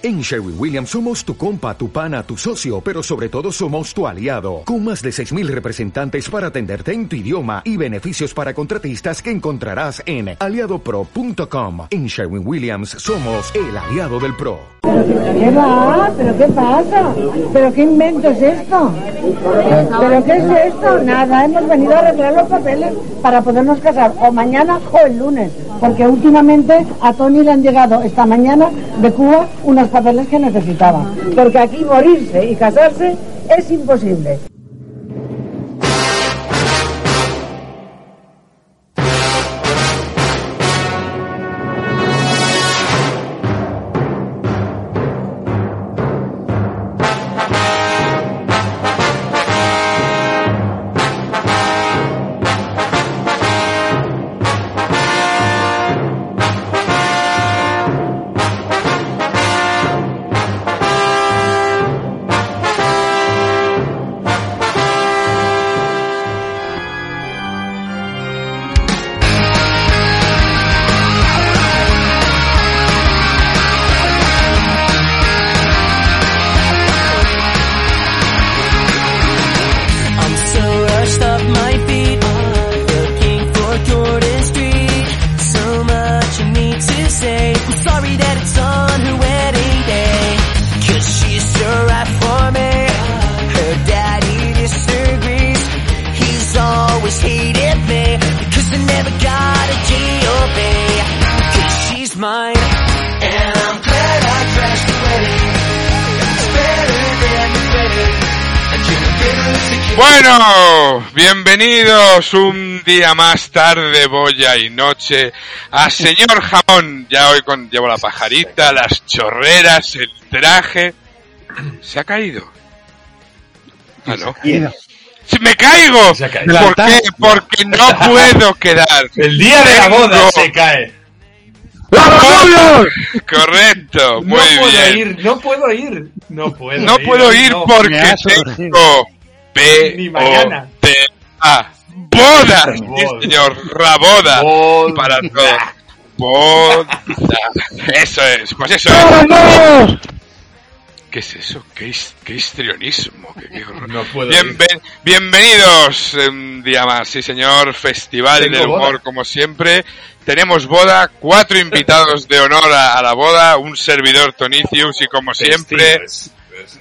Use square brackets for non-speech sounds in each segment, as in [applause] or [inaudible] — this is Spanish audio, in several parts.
En Sherwin Williams somos tu compa, tu pana, tu socio, pero sobre todo somos tu aliado, con más de 6.000 representantes para atenderte en tu idioma y beneficios para contratistas que encontrarás en aliadopro.com. En Sherwin Williams somos el aliado del PRO. ¿Qué va? ¿Pero qué pasa? ¿Pero qué invento es esto? ¿Pero qué es esto? Nada, hemos venido a arreglar los papeles para podernos casar o mañana o el lunes, porque últimamente a Tony le han llegado esta mañana de Cuba unos papeles que necesitaba, porque aquí morirse y casarse es imposible. Bienvenidos un día más tarde, boya y noche, a Señor Jamón. Ya hoy con, llevo la pajarita, las chorreras, el traje. ¿Se ha caído? Ah, no. ¡Sí, ¡Me caigo! Se ha caído. ¿Por qué? Porque no [laughs] puedo quedar. El día de la boda se cae. Correcto, muy no puedo bien. ir, no puedo ir. No puedo No ir. puedo ir porque tengo B Ni mañana. O T A boda, sí, Boda. señor, raboda Boda. para todos. Boda. Eso es, pues eso es. ¿Qué es eso? ¿Qué, qué histrionismo? ¿Qué, qué horror. No puedo Bienven- bienvenidos un día más, sí señor, Festival del boda. Humor como siempre. Tenemos boda, cuatro invitados de honor a, a la boda, un servidor Tonicius y como siempre.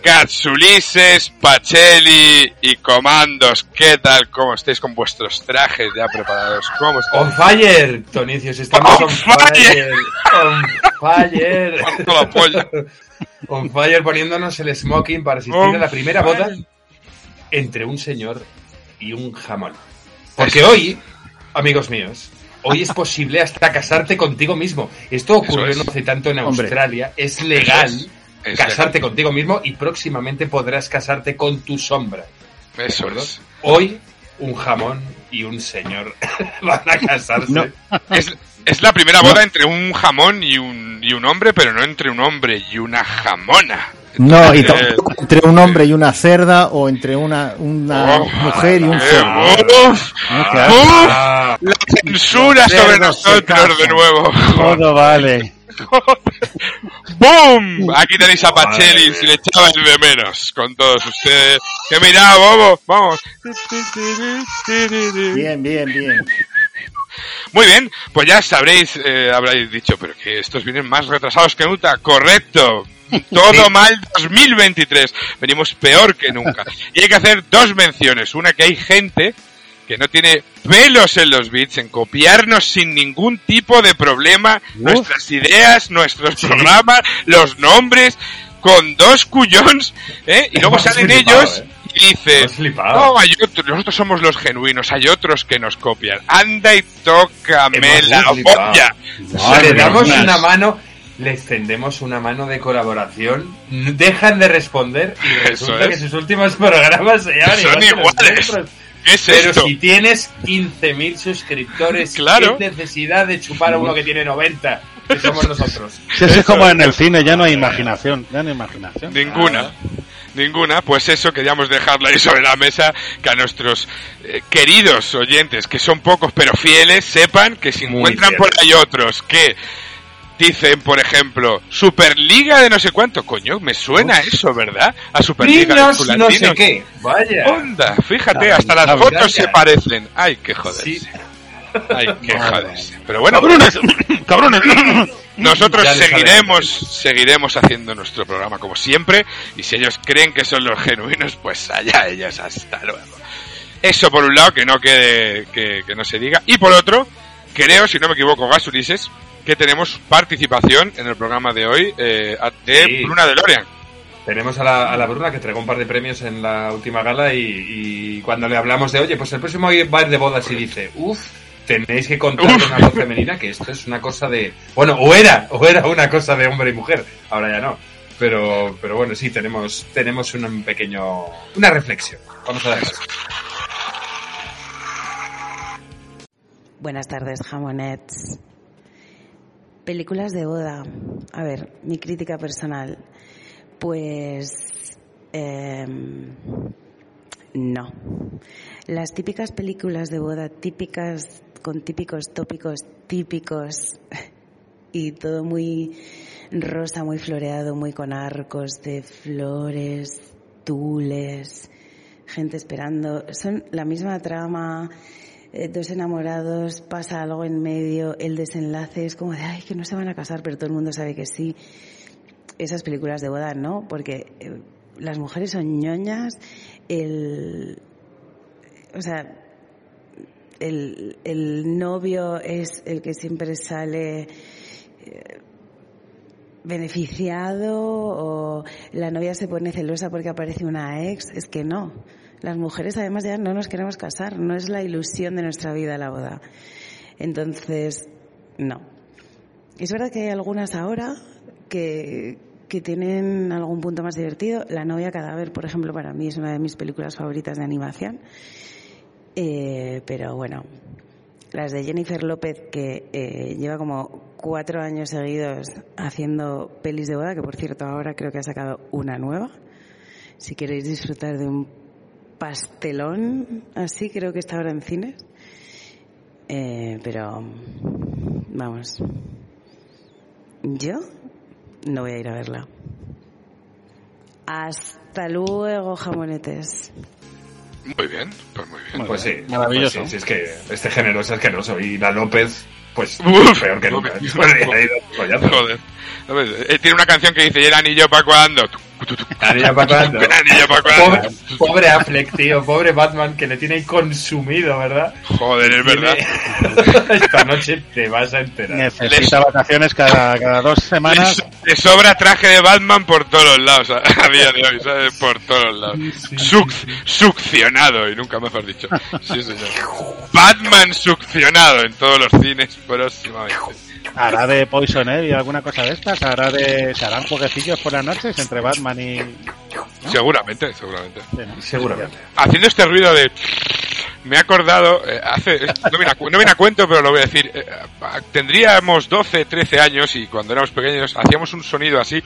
Gatsulises, Pacelli y Comandos. ¿Qué tal? ¿Cómo estáis con vuestros trajes ya preparados? ¿Cómo On estáis? fire, Tonicios, estamos On on, fire. fire. On fire. [laughs] Parto la polla. on fire poniéndonos el smoking para asistir On a la primera fire. boda entre un señor y un jamón. Porque hoy, amigos míos, hoy es posible hasta casarte contigo mismo. Esto ocurrió es. no hace tanto en Hombre. Australia. Es legal Eso es. Es casarte contigo mismo y próximamente podrás casarte con tu sombra. Eso es. Hoy, un jamón y un señor [laughs] van a casarse. No. Es, es la primera boda entre un jamón y un, y un hombre, pero no entre un hombre y una jamona. No, y Eh, tampoco [laughs] entre un hombre y una cerda o entre una, una Oh, mujer y un eh, cerdo. uf, ¿No? Que uf, Ah, la censura sobre nosotros de nuevo. Todo vale. [laughs] ¡Boom! Aquí tenéis a Pacelli, si le echabais de menos con todos ustedes. Que mirad, bobo, vamos. Bien, bien, bien. Muy bien, pues ya sabréis, eh, habréis dicho, pero que estos vienen más retrasados que nunca. Correcto. Todo mal 2023. Venimos peor que nunca. Y hay que hacer dos menciones. Una que hay gente que no tiene pelos en los bits, en copiarnos sin ningún tipo de problema nuestras ideas, nuestros programas, los nombres, con dos cuyons, ¿eh? Y luego [laughs] salen flipado, ellos ¿eh? y dicen, no, hay otros, nosotros somos los genuinos, hay otros que nos copian. Anda y tócame la polla. le damos una mano, le extendemos una mano de colaboración, dejan de responder y resulta es. que sus últimos programas se llaman Son iguales. Nuestros. ¿Qué es Pero esto? si tienes 15.000 suscriptores, [laughs] Claro. ¿qué necesidad de chupar a uno que tiene 90? Que somos nosotros. Si eso es como en el cine, ya no hay imaginación. Ya no hay imaginación. Ninguna. Ninguna, pues eso queríamos dejarlo ahí [laughs] sobre la mesa, que a nuestros eh, queridos oyentes, que son pocos pero fieles, sepan que si Muy encuentran por ahí otros que dicen, por ejemplo, Superliga de no sé cuánto. Coño, me suena eso, ¿verdad? A Superliga de no sé qué. Vaya. Onda, fíjate, La hasta las fotos se parecen. Ay, qué joder. Sí. [laughs] Ay, qué joderse. Pero bueno, ¡Cabrones! [coughs] ¡Cabrones! [coughs] nosotros Ya seguiremos, seguiremos haciendo nuestro programa como siempre. Y si ellos creen que son los genuinos, pues allá ellos. Hasta luego. Eso por un lado, que no quede, que, que no se diga. Y por otro, creo, si no me equivoco, Gas Ulises, que tenemos participación en el programa de hoy eh, de Sí. Bruna de Lorian. Tenemos a la, a la Bruna que entregó un par de premios en la última gala y, y cuando le hablamos de, oye, pues el próximo va a ir de bodas y dice, uff, tenéis que contar con una voz femenina que esto es una cosa de... Bueno, o era, o era una cosa de hombre y mujer, ahora ya no. Pero, pero bueno, sí, tenemos, tenemos un pequeño... Una reflexión. Vamos a dar eso. Buenas tardes, jamonets. Películas de boda. A ver, mi crítica personal. Pues... em, no. Las típicas películas de boda, típicas, con típicos tópicos típicos [laughs] y todo muy rosa, muy floreado, muy con arcos de flores, tules, gente esperando. Son la misma trama, eh, dos enamorados, pasa algo en medio, el desenlace es como de, ay, que no se van a casar, pero todo el mundo sabe que sí. Esas películas de boda no, porque eh, las mujeres son ñoñas, el... O sea, el, el novio es el que siempre sale eh, beneficiado o la novia se pone celosa porque aparece una ex. Es que no. Las mujeres además ya no nos queremos casar, no es la ilusión de nuestra vida la boda. Entonces, no. Es verdad que hay algunas ahora que, que tienen algún punto más divertido. La novia cadáver, por ejemplo, para mí es una de mis películas favoritas de animación. Eh, pero bueno, las de Jennifer López, que eh, lleva como cuatro años seguidos haciendo pelis de boda, que por cierto ahora creo que ha sacado una nueva. Si queréis disfrutar de un pastelón así, creo que está ahora en cines. Eh, pero, vamos, yo no voy a ir a verla. Hasta luego, jamonetes. Muy bien, pues muy bien. Pues sí, Maravilloso. pues sí, sí, es que este género es asqueroso y la López, pues [laughs] Uf, peor que nunca. [laughs] Joder. ¿Sabes? Eh, Tiene una canción que dice, ¿y el anillo para cuándo? Anillo pa' cuándo. ¿El anillo para Pobre, cuándo? pobre Affleck, tío, pobre Batman que le tiene consumido, ¿verdad? Joder, es verdad. [laughs] Esta noche te vas a enterar. Necesita vacaciones cada, cada dos semanas. Le sobra traje de Batman por todos lados [laughs] a, día de hoy, ¿sabes? Por todos lados. Suc- succionado, y nunca mejor dicho. Sí, señor. Batman succionado en todos los cines próximamente. Hará de Poison Ivy alguna cosa de estas. Hará de. Se harán jueguecillos por las noches entre Batman y. Seguramente, seguramente. Sí, ¿no? Seguramente. Haciendo este ruido de... Me he acordado, eh, hace, no viene, a, cu- no viene a cuento, pero lo voy a decir. eh, tendríamos 12, 13 años y cuando éramos pequeños hacíamos un sonido así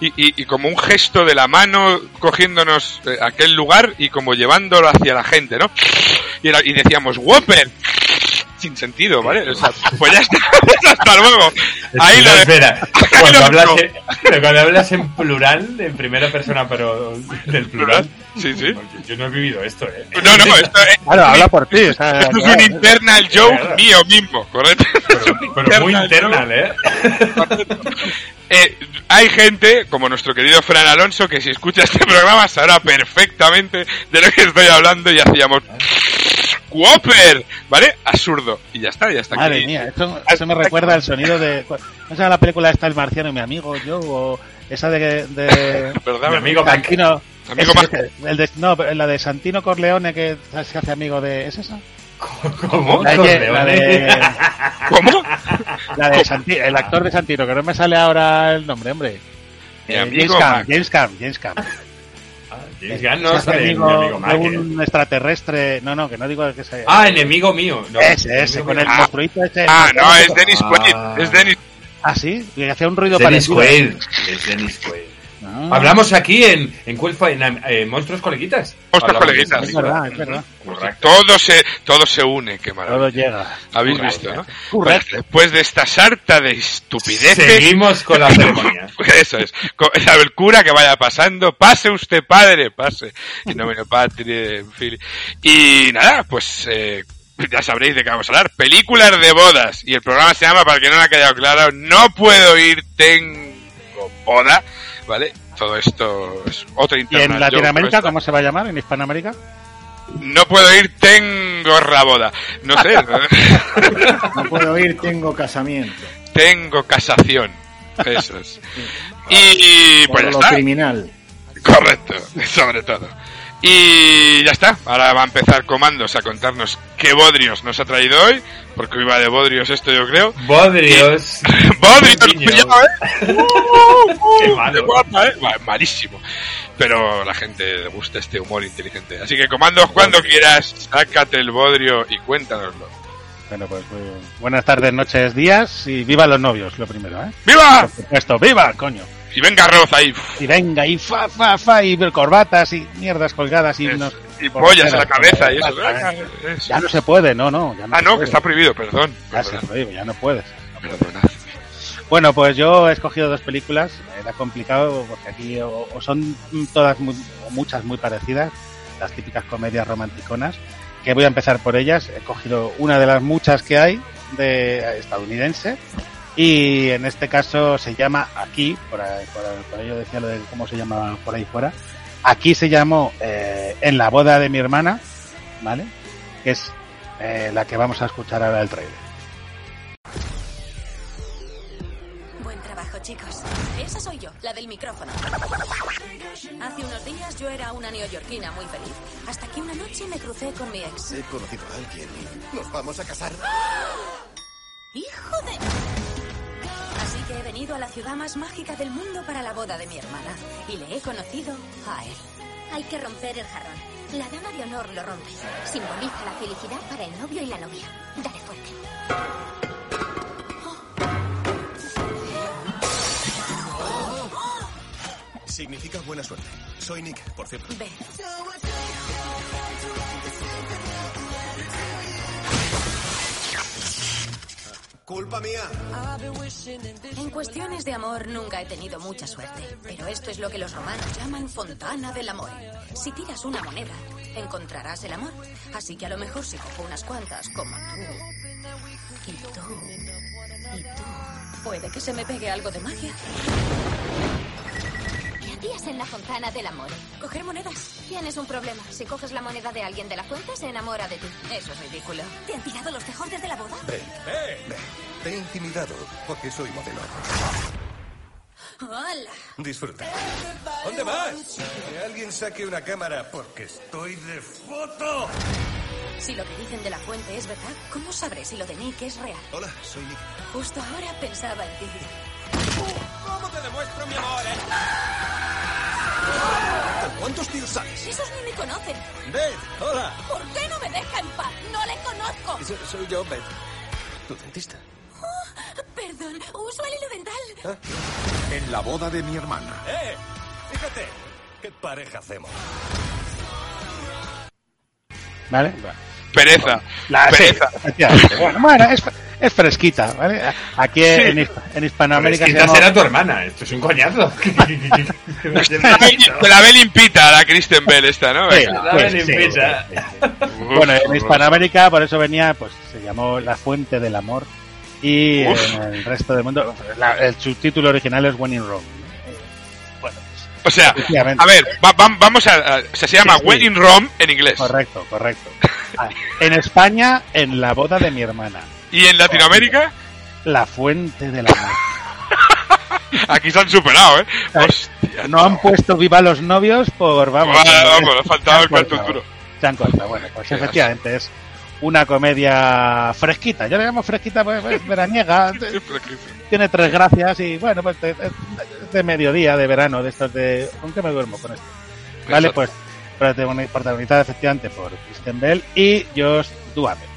y, y- y como un gesto de la mano cogiéndonos eh, aquel lugar y como llevándolo hacia la gente, ¿no? Y, era- y decíamos, Whopper, sin sentido, ¿vale? O sea, pues ya está, [laughs] hasta luego. [laughs] Ahí lo Espera, Cuando hablas, en, pero cuando hablas en plural, en primera persona, pero del plural. Sí, sí. Yo no he vivido esto, ¿eh? No, no, [laughs] esto es, Claro, habla por ti. o sea, esto es un internal joke Claro. mío mismo, ¿correcto? Pero muy Internal internal, ¿eh? Eh, hay gente, como nuestro querido Fran Alonso, que si escucha este programa sabrá perfectamente de lo que estoy hablando y hacíamos Whopper, ¿vale? Absurdo. Y ya está, ya está. Madre aquí. mía, esto, esto me recuerda al sonido de. ¿No se la película esta El Marciano y mi amigo yo? O esa de. de [laughs] ¿Verdad? Mi amigo. Santino. Amigo es- Mac. es- el de, no, pero la de Santino Corleone que se hace amigo de. ¿Es esa? ¿Cómo? La de, la de, [laughs] ¿Cómo? la de Santi- el actor de Santino, que no me sale ahora el nombre, hombre. Mi Eh, amigo James Cam. James Cam, James Cam. James Gunn Se no amigo mi amigo de Mac, ¿eh? un extraterrestre. No, no, que no digo que sea. Ah, enemigo mío. No, ese, ese, enemigo con mío. el Ah. monstruito ese. Ah, no, es Dennis Ah. Quaid. Es Dennis. Ah, sí, y hacía un ruido Dennis parecido. Quaid. [laughs] Es Dennis Quaid. Ah, Hablamos aquí en, en, cuál fue? en, eh, Monstruos Coleguitas. Monstruos Coleguitas. Es verdad, es verdad. Correcto. Todo se, todo se une, qué maravilla. Todo llega. Habéis Correcto. visto, ¿no? Correcto. Pues después de esta sarta de estupideces. Seguimos con la ceremonia. [laughs] Eso es. El cura que vaya pasando, pase usted, padre, pase. Y no me patria, en fin. Y nada, pues eh, ya sabréis de qué vamos a hablar. Películas de bodas. Y el programa se llama, para el que no le ha quedado claro, No puedo ir, tengo boda. ¿Vale? Todo esto es otro ¿Y en Latinoamérica cómo se va a llamar? ¿En Hispanoamérica? No puedo ir, tengo raboda. No sé. [laughs] No puedo ir, tengo casamiento. tengo casación. Eso es. Y pues Por ya lo está. criminal. Correcto, sobre todo. Y ya está. Ahora va a empezar Comandos a contarnos qué Bodrios nos ha traído hoy. Porque hoy va de Bodrios esto, yo creo. Bodrios. [laughs] ¡Bodrios! Pillado, ¿eh? [laughs] Qué malo. ¡Qué guapa, ¿eh? Va, malísimo. Pero la gente le gusta este humor inteligente. Así que Comandos, cuando quieras, sácate el Bodrio y cuéntanoslo. Bueno, pues eh, buenas tardes, noches, días y viva los novios, lo primero, ¿eh? ¡Viva! Por supuesto, viva, coño. Y venga Roz ahí. Y venga, y fa, fa, fa, y corbatas y mierdas colgadas y Es- unos... y pollas en la cabeza y eso. Ya no se puede, no, no. Ya no Ah, no, puede. que está prohibido, perdón. Ya se prohíbe, ya no puedes. Bueno, pues yo he escogido dos películas. Era complicado porque aquí o, o son todas muy, o muchas muy parecidas, las típicas comedias romanticonas. Que voy a empezar por ellas. He cogido una de las muchas que hay de estadounidense y en este caso se llama aquí, por, ahí- por, ahí- por ello decía lo de cómo se llama por ahí fuera. Aquí se llamó eh, En la boda de mi hermana, ¿vale? Que es eh, la que vamos a escuchar ahora el trailer. Buen trabajo, chicos. Esa soy yo, la del micrófono. Hace unos días yo era una neoyorquina muy feliz. Hasta que una noche me crucé con mi ex. He conocido a alguien. Nos vamos a casar. ¡Hijo de...! Que he venido a la ciudad más mágica del mundo para la boda de mi hermana. Y le he conocido a él. Hay que romper el jarrón. La dama de honor lo rompe. Simboliza la felicidad para el novio y la novia. Dale fuerte. Significa buena suerte. Soy Nick, por cierto. Ve. Culpa mía. En cuestiones de amor nunca he tenido mucha suerte, pero esto es lo que los romanos llaman fontana del amor. Si tiras una moneda, encontrarás el amor. Así que a lo mejor si cojo unas cuantas, como tú, y tú, y tú, puede que se me pegue algo de magia. ¿Qué hacías en la fontana del amor? Coger monedas. Tienes un problema. Si coges la moneda de alguien de la fuente, se enamora de ti. Eso es ridículo. ¿Te han tirado los tejones de la boda? Ven, ven. Te he intimidado porque soy modelo. ¡Hala! Disfruta. ¿Dónde vas? Que alguien saque una cámara porque estoy de foto. Si lo que dicen de la fuente es verdad, ¿cómo sabré si lo de Nick es real? Hola, soy Nick. Justo ahora pensaba en ti. ¿Cómo te demuestro mi amor, eh? ¿Con cuántos tíos sales? Esos ni me conocen. Beth, hola. ¿Por qué no me deja en paz? ¡No le conozco! So- Soy yo, Beth. ¿Tu dentista? Perdón, uso el hilo dental. En la boda de mi hermana. ¡Eh! Fíjate. ¿Qué pareja hacemos? ¿Vale? Pereza. La, Pereza. Bueno, bueno, es, es fresquita, ¿vale? Aquí en, en Hispanoamérica se Quizás llama- era tu hermana. Esto es un coñazo. Te [laughs] la ve limpita la Kristen Bell esta, ¿no? Sí. La limpita. Bueno, en Hispanoamérica por eso venía, pues se llamó La Fuente del Amor y Uf. en el resto del mundo la- el subtítulo original es When in Rome. O sea, a ver, va- va- vamos a, a- o sea, se llama Sí, sí. Wedding Rom en inglés. correcto, correcto. [laughs] Ah, En España, en la boda de mi hermana, Y en Latinoamérica, La Fuente del Amor. [laughs] aquí se han superado, ¿eh? Hostia. No han puesto viva los novios por, vamos, Vale, vamos, ha faltado el cortado. duro. Se han cortado. Bueno, pues efectivamente es una comedia fresquita. Yo la llamo fresquita, pues, pues, veraniega. [laughs] Tiene tres gracias y bueno, pues de, de- mediodía, de verano, de estos de... ¿Con qué me duermo con esto? Vale, pues protagoni- protagonizada efectivamente por Kristen Bell y Josh Duhamel,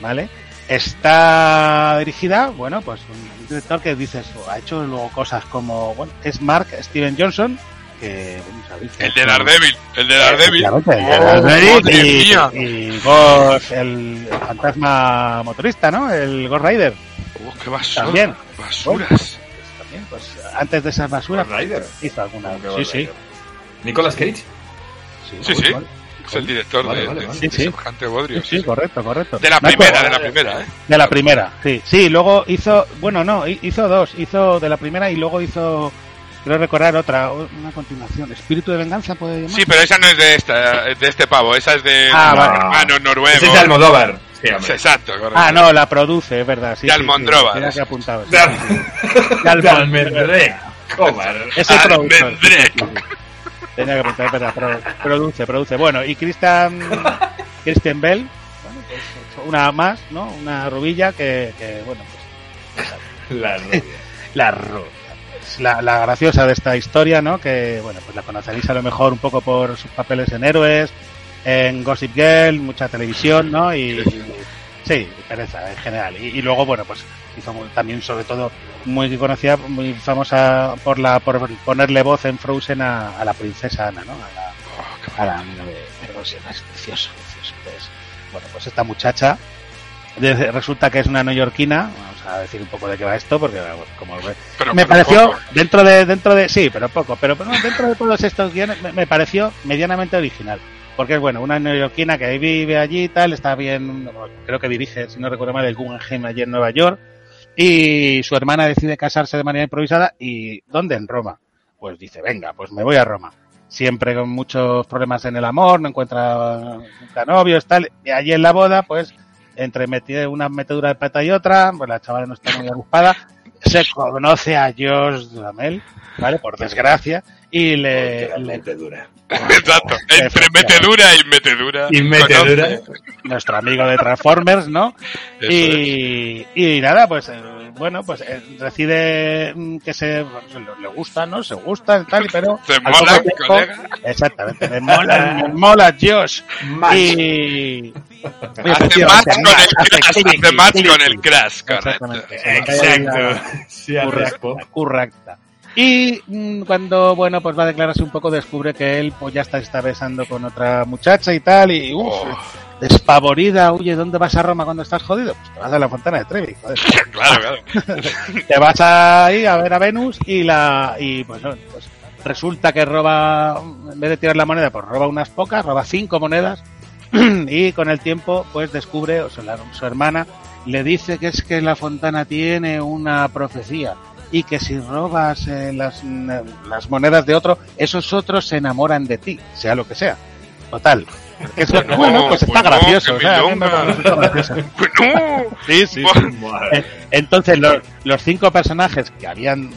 ¿vale? Está dirigida, bueno, pues un director que dices, ha hecho luego cosas como, bueno, es Mark Steven Johnson, que bueno, sabéis que El de Daredevil. El de Daredevil. Efectivamente, el de Oh, Daredevil y, y Ghost, el fantasma motorista, ¿no? El Ghost Rider. Qué basura. También. Basuras. Pues también, pues antes de esas basuras, Rider. hizo alguna. ¿Cómo que Sí, sí. ¿Nicolas Cage? Sí, sí. Es el director Vale, de, vale, vale. de Sí, sí. Semejante Bodrio. Sí, sí, correcto, correcto. De la Me primera, acuerdo. de la primera, ¿eh? De la primera, sí. Sí, luego hizo, bueno, no, hi- hizo dos. Hizo de la primera y luego hizo, creo recordar otra, una continuación. Espíritu de venganza, puede llamar. Sí, pero esa no es de esta, es de este pavo, esa es de Ah, vale. hermano noruego. Es de Almodóvar. Sí, Exacto, correcto. Ah, no, la produce, es verdad. Sí, De sí, sí, que apuntado. sí, De Al- sí, sí. de Almodóvar. Productor. Tenía que apuntar, es verdad. pro- produce, produce. Bueno, y Christian, Christian Bell, bueno, pues una más, ¿no? Una rubilla que, que bueno, pues La rubia. [laughs] la rubia. Es la, la graciosa de esta historia, ¿no? Que, bueno, pues la conoceréis a lo mejor un poco por sus papeles en Héroes, en Gossip Girl, mucha televisión, ¿no? Y, sí, pereza en general. Y, y luego, bueno, pues hizo muy- también, sobre todo, muy conocida, muy famosa por la por ponerle voz en Frozen a, a la princesa Ana, ¿no? A la, a la niña de, de Frozen. Es precioso, precioso. Pues, bueno, pues esta muchacha resulta que es una neoyorquina, vamos a decir un poco de qué va esto, porque como Pero- me pero pareció poco. dentro de dentro de sí, pero poco, pero, pero dentro de todos estos guiones me, me pareció medianamente original, porque es bueno, una neoyorquina que vive allí y tal, está bien, creo que dirige, si no recuerdo mal, el Guggenheim allí en Nueva York y su hermana decide casarse de manera improvisada y ¿dónde? En Roma. Pues dice, venga, pues me voy a Roma. Siempre con muchos problemas en el amor, no encuentra nunca novios, tal. Y allí en la boda, pues, entre metida una metedura de pata y otra, pues la chavala no está muy agrupada, se conoce a Josh Duhamel, ¿vale? Por desgracia, y le, le- [laughs] Exacto. Entre metedura y metedura. Y metedura. Nuestro amigo de Transformers, ¿no? Eso Y, y nada, pues eh, bueno, pues eh, decide mm, que se pues, le- gusta, ¿no? Se gusta, tal, pero [laughs] Se al mola, poco tiempo- colega. exactamente, me [laughs] mola, me mola Josh y, y Hace match con el crash, clicky. con el crash, correcto. Exactamente. Exacto. Sí, Correcta, correcta. Y mm, cuando, bueno, pues va a declararse un poco, descubre que él pues ya está, está besando con otra muchacha y tal, y uf, Oh. Despavorida, oye, ¿dónde vas a Roma cuando estás jodido? Pues te vas a la Fontana de Trevi, joder. [laughs] Claro, claro. [laughs] te vas ahí a ver a Venus y la y pues, pues resulta que roba en vez de tirar la moneda pues roba unas pocas roba cinco monedas [clears throat] y con el tiempo pues descubre o sea, la- su hermana le dice que es que la fontana tiene una profecía y que si robas eh, las, las monedas de otro esos otros se enamoran de ti sea lo que sea total [laughs] Es Bueno, bueno, pues está bueno, gracioso. o sea. Bueno, [laughs] Sí, sí. Eh, Entonces, lo- los cinco personajes que habían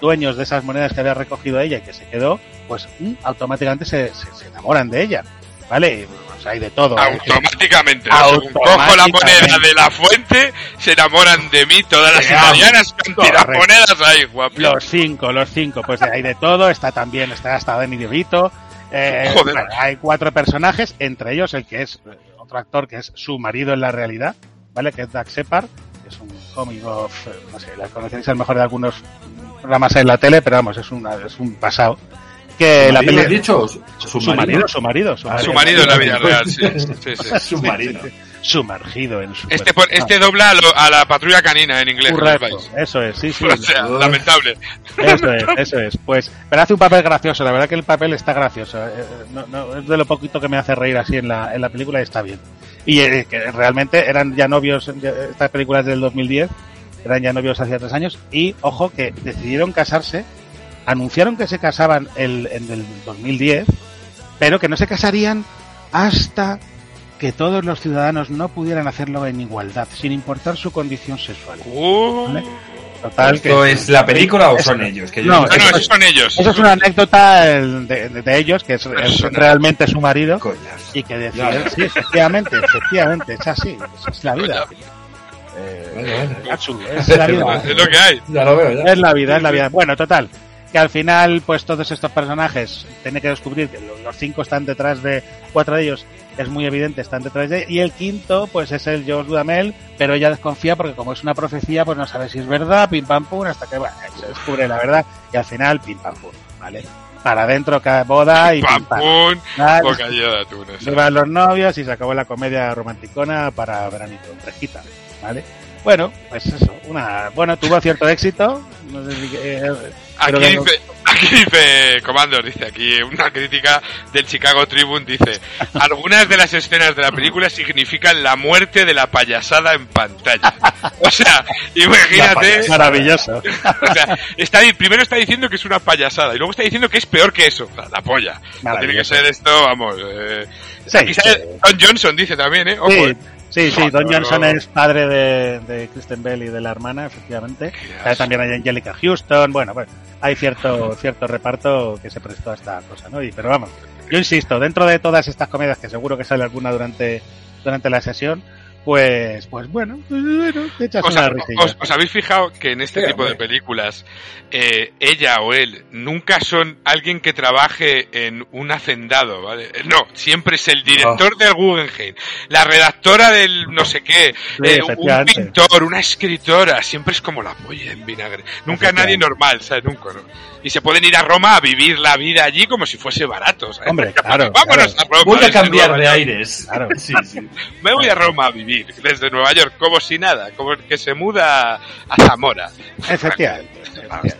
dueños de esas monedas que había recogido ella y que se quedó, pues mm, automáticamente se, se- se enamoran de ella. ¿Vale? Y, pues, hay de todo. ¿eh? automáticamente. ¿no? Según cojo la moneda Automáticamente. de la fuente, se enamoran de mí todas las italianas correcto. monedas ahí, guapo. Los cinco, los cinco, pues hay de todo. Está también, está hasta Danny DeVito. Eh, Joder. bueno, hay cuatro personajes, entre ellos el que es eh, otro actor que es su marido en la realidad, ¿vale? Que es Doug Shepard, que es un cómic of, eh, no sé, la conocéis a lo mejor de algunos programas en la tele, pero vamos, es, una, es un pasado. Que ¿Su la dicho? Su, ¿Su marido, marido? su marido, su marido. Su marido en la vida real, sí. [laughs] sí, sí. Su marido. Sumergido en su Este, por- este dobla a, lo- a la patrulla canina en inglés. eso es, sí, sí. [laughs] O sea, lamentable. Eso es, eso es. Pues, pero hace un papel gracioso, la verdad que el papel está gracioso. eh, no- no, es de lo poquito que me hace reír así en la, en la película y está bien. Y eh, que realmente eran ya novios, estas películas del 2010, eran ya novios hacía tres años y, ojo, que decidieron casarse, anunciaron que se casaban el, en el 2010, pero que no se casarían hasta que todos los ciudadanos no pudieran hacerlo en igualdad, sin importar su condición sexual. Uh, ¿Vale? Total, ¿Esto que- es la película o Eso- son ellos? Que no, no, son ellos. Eso es una anécdota el, de, de- de ellos, que es, realmente su marido, Coñas. y que deciden, sí, efectivamente, efectivamente, es así, esa es la vida. Eh, Vale, vale. Gatsu, es la vida. Es lo que hay. Ya lo veo, ya. Es la vida, es la vida. Bueno, total, que al final, pues todos estos personajes tiene que descubrir que lo- los cinco están detrás de cuatro de ellos, es muy evidente, están detrás de y el quinto, pues es el George Dudamel, pero ella desconfía porque como es una profecía, pues no sabe si es verdad, pim pam pum, hasta que bueno, se descubre la verdad y al final pim pam pum, ¿vale? Para adentro cada boda y pim pam. Pum, Vale. bocadillo de atún. Vivan los novios y se acabó la comedia romanticona para veranito, fresquita, ¿vale? Bueno, pues eso, una, bueno, tuvo cierto éxito, no sé si, eh, Aquí dice, aquí dice, Commander, dice aquí una crítica del Chicago Tribune, dice, algunas de las escenas de la película significan la muerte de la payasada en pantalla. O sea, imagínate, Maravilloso. o sea, está, primero está diciendo que es una payasada y luego está diciendo que es peor que eso, la, la polla. Tiene que ser esto, vamos. Eh, Sí, aquí sale Don Johnson, dice también, ¿eh? Ojo, Sí, eh. sí, sí, Don Johnson es padre de, de Kristen Bell y de la hermana, efectivamente. También hay Angelica Houston, bueno, pues hay cierto, cierto reparto que se prestó a esta cosa, ¿no? Y, pero vamos, yo insisto, dentro de todas estas comedias, que seguro que sale alguna durante, durante la sesión, pues, pues bueno, pues bueno, te echas ¿Os, una ha- risilla. os- os habéis fijado que en este Sí, tipo de películas eh, ella o él nunca son alguien que trabaje en un hacendado, ¿vale? Eh, No, siempre es el director del Guggenheim, la redactora del no sé qué, Sí, eh, un pintor, una escritora, siempre es como la polla en vinagre. Nunca es nadie normal, ¿sabes? Nunca, ¿no? Y se pueden ir a Roma a vivir la vida allí como si fuese barato, ¿sabes? Hombre, [laughs] claro, Vámonos claro. a Roma. Voy a cambiar de aires. Claro. [laughs] Sí, sí. Me voy a Roma a vivir desde Nueva York, como si nada, como el que se muda a Zamora. Efectivamente. [laughs] efectivamente.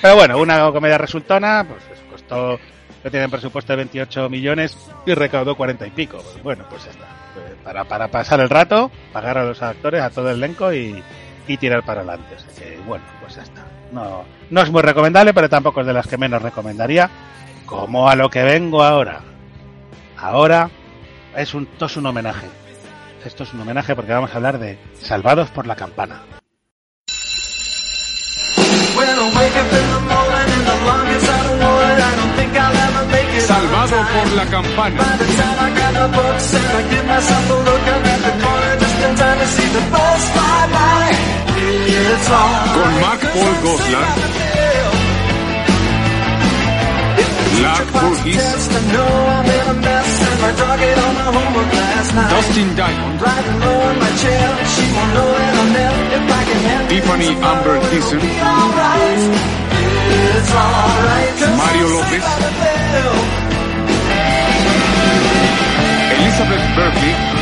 Pero bueno, una comedia resultona, pues costó, que tienen presupuesto de 28 millones y recaudó 40 y pico. Pues bueno, pues ya está. Pues Para, para pasar el rato, pagar a los actores, a todo el elenco y, y tirar para adelante. O sea que, bueno, pues ya está. No, no es muy recomendable, pero tampoco es de las que menos recomendaría. Como a lo que vengo ahora. Ahora es un, esto es un homenaje. Esto es un homenaje porque vamos a hablar de Salvados por la Campana. Salvado por la campana. Con Mark Paul Goslar, Lark Burgess, Dustin Diamond, Tiffany Amber Thiessen, Mario López, Elizabeth Berkley,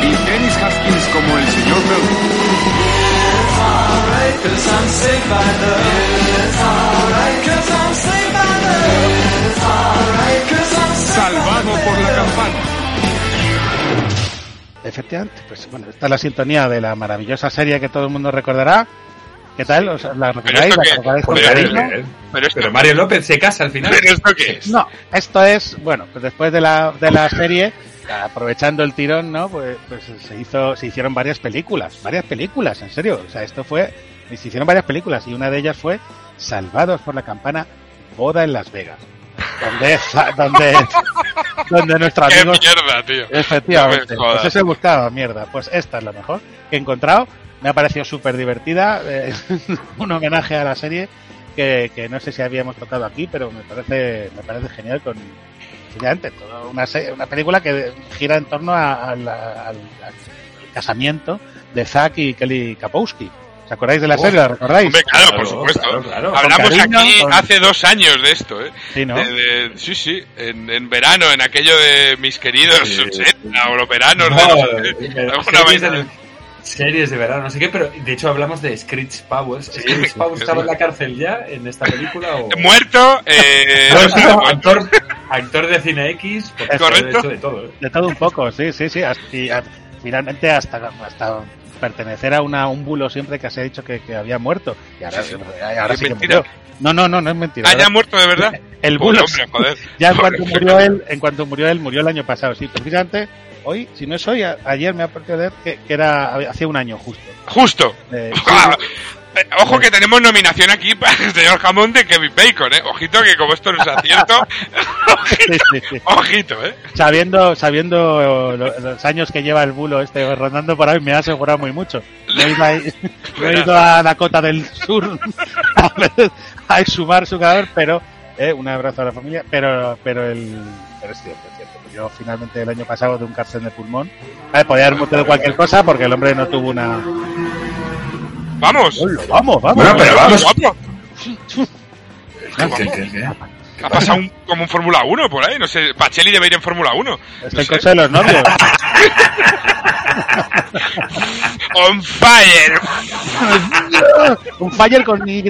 Y Dennis Haskins como el señor Berkley. Salvado por la campana. Efectivamente, pues bueno, esta es la sintonía de la maravillosa serie que todo el mundo recordará. ¿Qué tal? ¿Os la recordáis? esto ¿La qué? recordáis con Pero, cariño? eh, Pero, esto, pero Mario López se casa al final. ¿Pero esto qué es? No, esto es, bueno, pues después de la, de la serie, aprovechando el tirón, ¿no? Pues, pues se hizo, se hicieron varias películas, varias películas, en serio. O sea, esto fue, se hicieron varias películas y una de ellas fue Salvados por la Campana, Boda en Las Vegas. Donde, donde, [laughs] donde nuestro ¡Qué amigo mierda, tío! Efectivamente. No pues eso he buscado, mierda. Pues esta es la mejor que he encontrado. Me ha parecido súper divertida. eh, [laughs] un homenaje a la serie que, que no sé si habíamos tocado aquí, pero me parece, me parece genial con toda una, se- una película que gira en torno a- a la- al, al casamiento de Zack y Kelly Kapowski. ¿Os acordáis de la Oh, serie? ¿La recordáis? Hombre, claro, por supuesto. claro, claro. Hablamos cariño, aquí con- hace dos años de esto, ¿eh? Sí, ¿no? De- de- sí, sí, en, en verano, en aquello de mis queridos Sí. 80 o los veranos de No, eh, alguna series, de, verano, no sé qué, pero de hecho hablamos de Screech Powers. ¿Screech sí, Powers sí, estaba sí. en la cárcel ya en esta película? O... [laughs] Muerto, eh, muerto. actor, actor de cine X, porque correcto. hecho de todo. ¿eh? De todo un poco, sí, sí, sí. y finalmente hasta, hasta pertenecer a una, un bulo siempre que se ha dicho que, que había muerto. Y ahora, Sí, ahora sí que murió. No, no, no, no es mentira. ¿Ah, ya ha muerto de verdad? El Pobre bulo. hombre, joder. Ya en cuanto murió él, en cuanto murió él, murió el año pasado. Sí, precisamente hoy, si no es hoy, a- ayer me ha parecido leer que, que era hacía un año justo. Justo. Eh, [laughs] Eh, ojo que tenemos nominación aquí para el señor Jamón de Kevin Bacon, ¿eh? Ojito que como esto no es acierto, [laughs] Sí, sí, sí. ojito, ¿eh? Sabiendo, sabiendo lo- los años que lleva el bulo este rondando por ahí, me ha asegurado muy mucho. Me he ido, ahí- me he ido a Dakota del Sur [laughs] a, ver- a exhumar su cadáver, pero eh, un abrazo a la familia, pero pero el pero es cierto, es cierto. Yo finalmente el año pasado de un cárcel de pulmón, eh, podía haber muerto de cualquier cosa porque el hombre no tuvo una... Vamos. Vamos, vamos. Bueno, pero vamos. Guapo. ¿Qué, qué, qué, qué? Ha pasado un- como un Fórmula 1 por ahí, no sé, Pacheli debe ir en Fórmula 1. Es No sé. de los novios. [laughs] [laughs] On fire. [laughs] un fire con Y.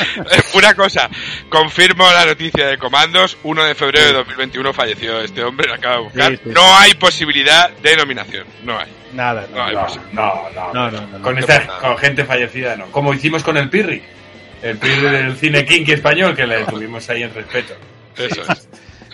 [laughs] Una cosa, confirmo la noticia de comandos, 1 de febrero de 2021 falleció este hombre, lo acabo de buscar. Sí, sí. No hay posibilidad de nominación, no hay. Nada, No hay No, posibilidad. no, no. No, no, no, no. Con, esta, con gente fallecida, no. Como hicimos con el Pirri. El Pirri del cine kinky español, que le tuvimos ahí en respeto. Eso es.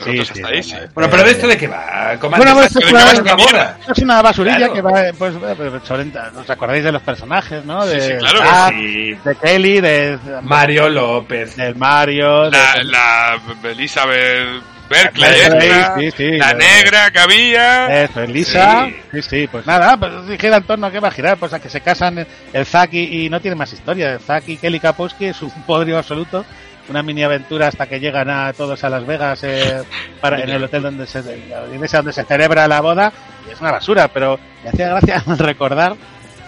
Sí, sí, no, sí. no, Bueno, pero de esto de qué va, Comando, Bueno, pues, ¿de qué pues, va pues, esta boda? Es una basurilla Claro. que va, pues, eh, pues, ¿os acordáis de los personajes, no? De Sí, sí, claro. Sí. de Kelly, de, Mario López. del Mario, La, de, la Elizabeth Berkeley, Berkeley, esta, sí, sí, la la- negra que había. eso, Elisa, Sí. sí. sí, pues nada, pues gira en torno a qué va a girar, pues a que se casan el Zack y, y no tiene más historia, el Zack y Kelly Kapowski es un [laughs] podrio absoluto, una mini aventura hasta que llegan a todos a Las Vegas eh, para, en el hotel donde se, la donde se celebra la boda, y es una basura, pero me hacía gracia [laughs] recordar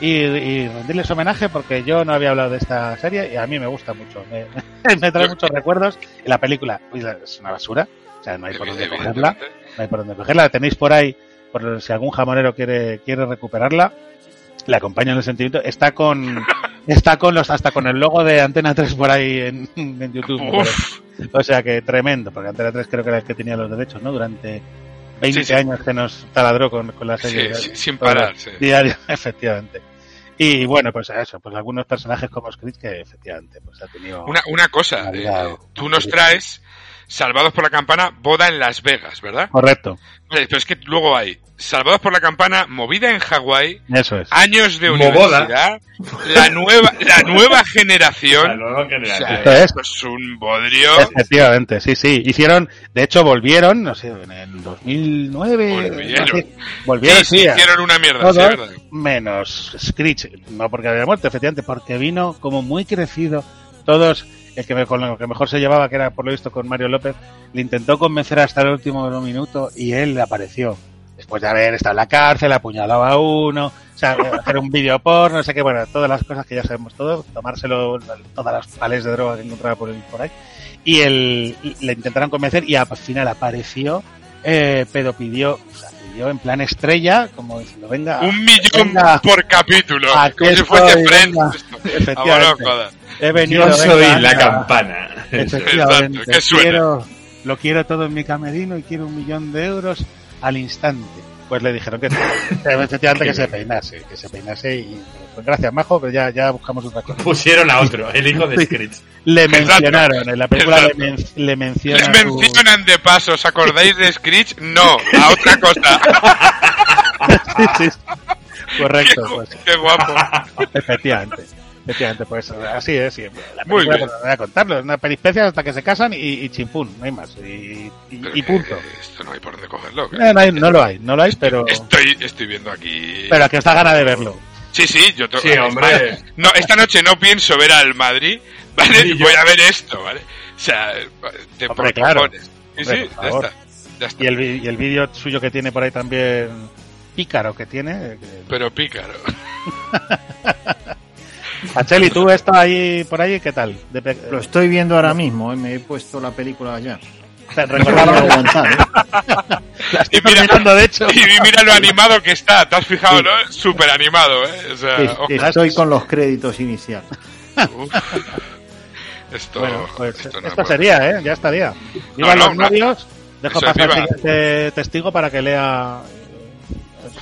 y, y rendirles homenaje porque yo no había hablado de esta serie y a mí me gusta mucho, me, [laughs] me trae muchos recuerdos y la película es una basura, o sea, no hay por dónde cogerla, no hay por dónde cogerla, la tenéis por ahí, por si algún jamonero quiere, quiere recuperarla, le acompaña en el sentimiento, está con, está con los, hasta con el logo de Antena 3 por ahí en, en YouTube. O sea que tremendo, porque Antena 3 creo que era el que tenía los derechos, ¿no? Durante 20 Sí, sí. años que nos taladró con, con la serie. Sí, sí, sin parar. Diario, [laughs] efectivamente. Y bueno, pues eso, pues algunos personajes como Screech que efectivamente pues ha tenido... una, una cosa, eh, tú nos traes Salvados por la Campana, boda en Las Vegas, ¿verdad? Correcto, pero es que luego hay Salvados por la Campana, movida en Hawái, eso es. años de Moboda. universidad, la nueva, la nueva [laughs] La generación. nueva O sea, generación. Esto es. esto es un bodrio. Efectivamente, sí, sí. Hicieron, de hecho volvieron, no sé, en el 2009. Volvieron. no sé, volvieron, Sí, sí, hicieron una mierda, todos, sí, es verdad. menos Screech, no porque había muerto, efectivamente, porque vino como muy crecido. Todos, el que, me, con lo que mejor se llevaba, que era por lo visto con Mario López, le intentó convencer hasta el último minuto y él apareció. Después de haber estado en la cárcel, apuñalaba a uno, o sea, [laughs] hacer un vídeo por, no sé qué, bueno, todas las cosas que ya sabemos todos, tomárselo, todas las pales de droga que encontraba por, por ahí. Y él, le intentaron convencer y al final apareció, eh, pero pidió, o sea, pidió en plan estrella, como diciendo, venga, Un millón venga, por capítulo. Como si fuese Friends. Efectivamente. He venido, Yo soy venga, la campana. Efectivamente, Exacto, que suena. quiero, lo quiero todo en mi camerino y quiero un millón de euros al instante. Pues le dijeron que, [laughs] efectivamente que [laughs] se peinase, que se peinase y pues gracias Majo, pero ya, ya buscamos otra cosa. Pusieron a [laughs] otro, el hijo de Screech. Le mencionaron, en la película le, men- le Le mencionan de paso, ¿os acordáis de Screech? No, a otra cosa. Sí, sí, sí. Correcto, Qué, pues qué guapo. efectivamente. Efectivamente, pues así es. sí. La Muy bien. pues, no voy a contarlo, una peripecia hasta que se casan y, y chimpún, no hay más. Y, y- y punto. Esto no hay por dónde cogerlo. que- Eh, no, hay- no lo hay, no lo hay, pero, Estoy, estoy viendo aquí. pero aquí os da gana de verlo. Sí, sí, yo to- Sí, hombre. No, esta noche no pienso ver al Madrid, ¿vale? Yo. Voy a ver esto, ¿vale? O sea, te Hombre, claro. Sí, Hombre, sí, por ya está. Ya está. Y el, y el vídeo suyo que tiene por ahí también, pícaro que tiene. Pero pícaro. [laughs] Pacheli, ¿tú estás ahí por ahí? ¿Qué tal? De Lo estoy viendo ahora mismo, eh, me he puesto la película allá. te No recordaba- puedo aguantar, ¿eh? [laughs] la estoy Y mira- terminando, de hecho. Y mira lo animado que está, ¿te has fijado, no? Súper animado, ¿eh? O sea, Sí, Estoy con los créditos iniciales. [laughs] Esto, Bueno, pues esto no sería, ¿eh? Ya estaría. Viva No, no, los no. novios. Dejo Eso pasar al viva. siguiente testigo para que lea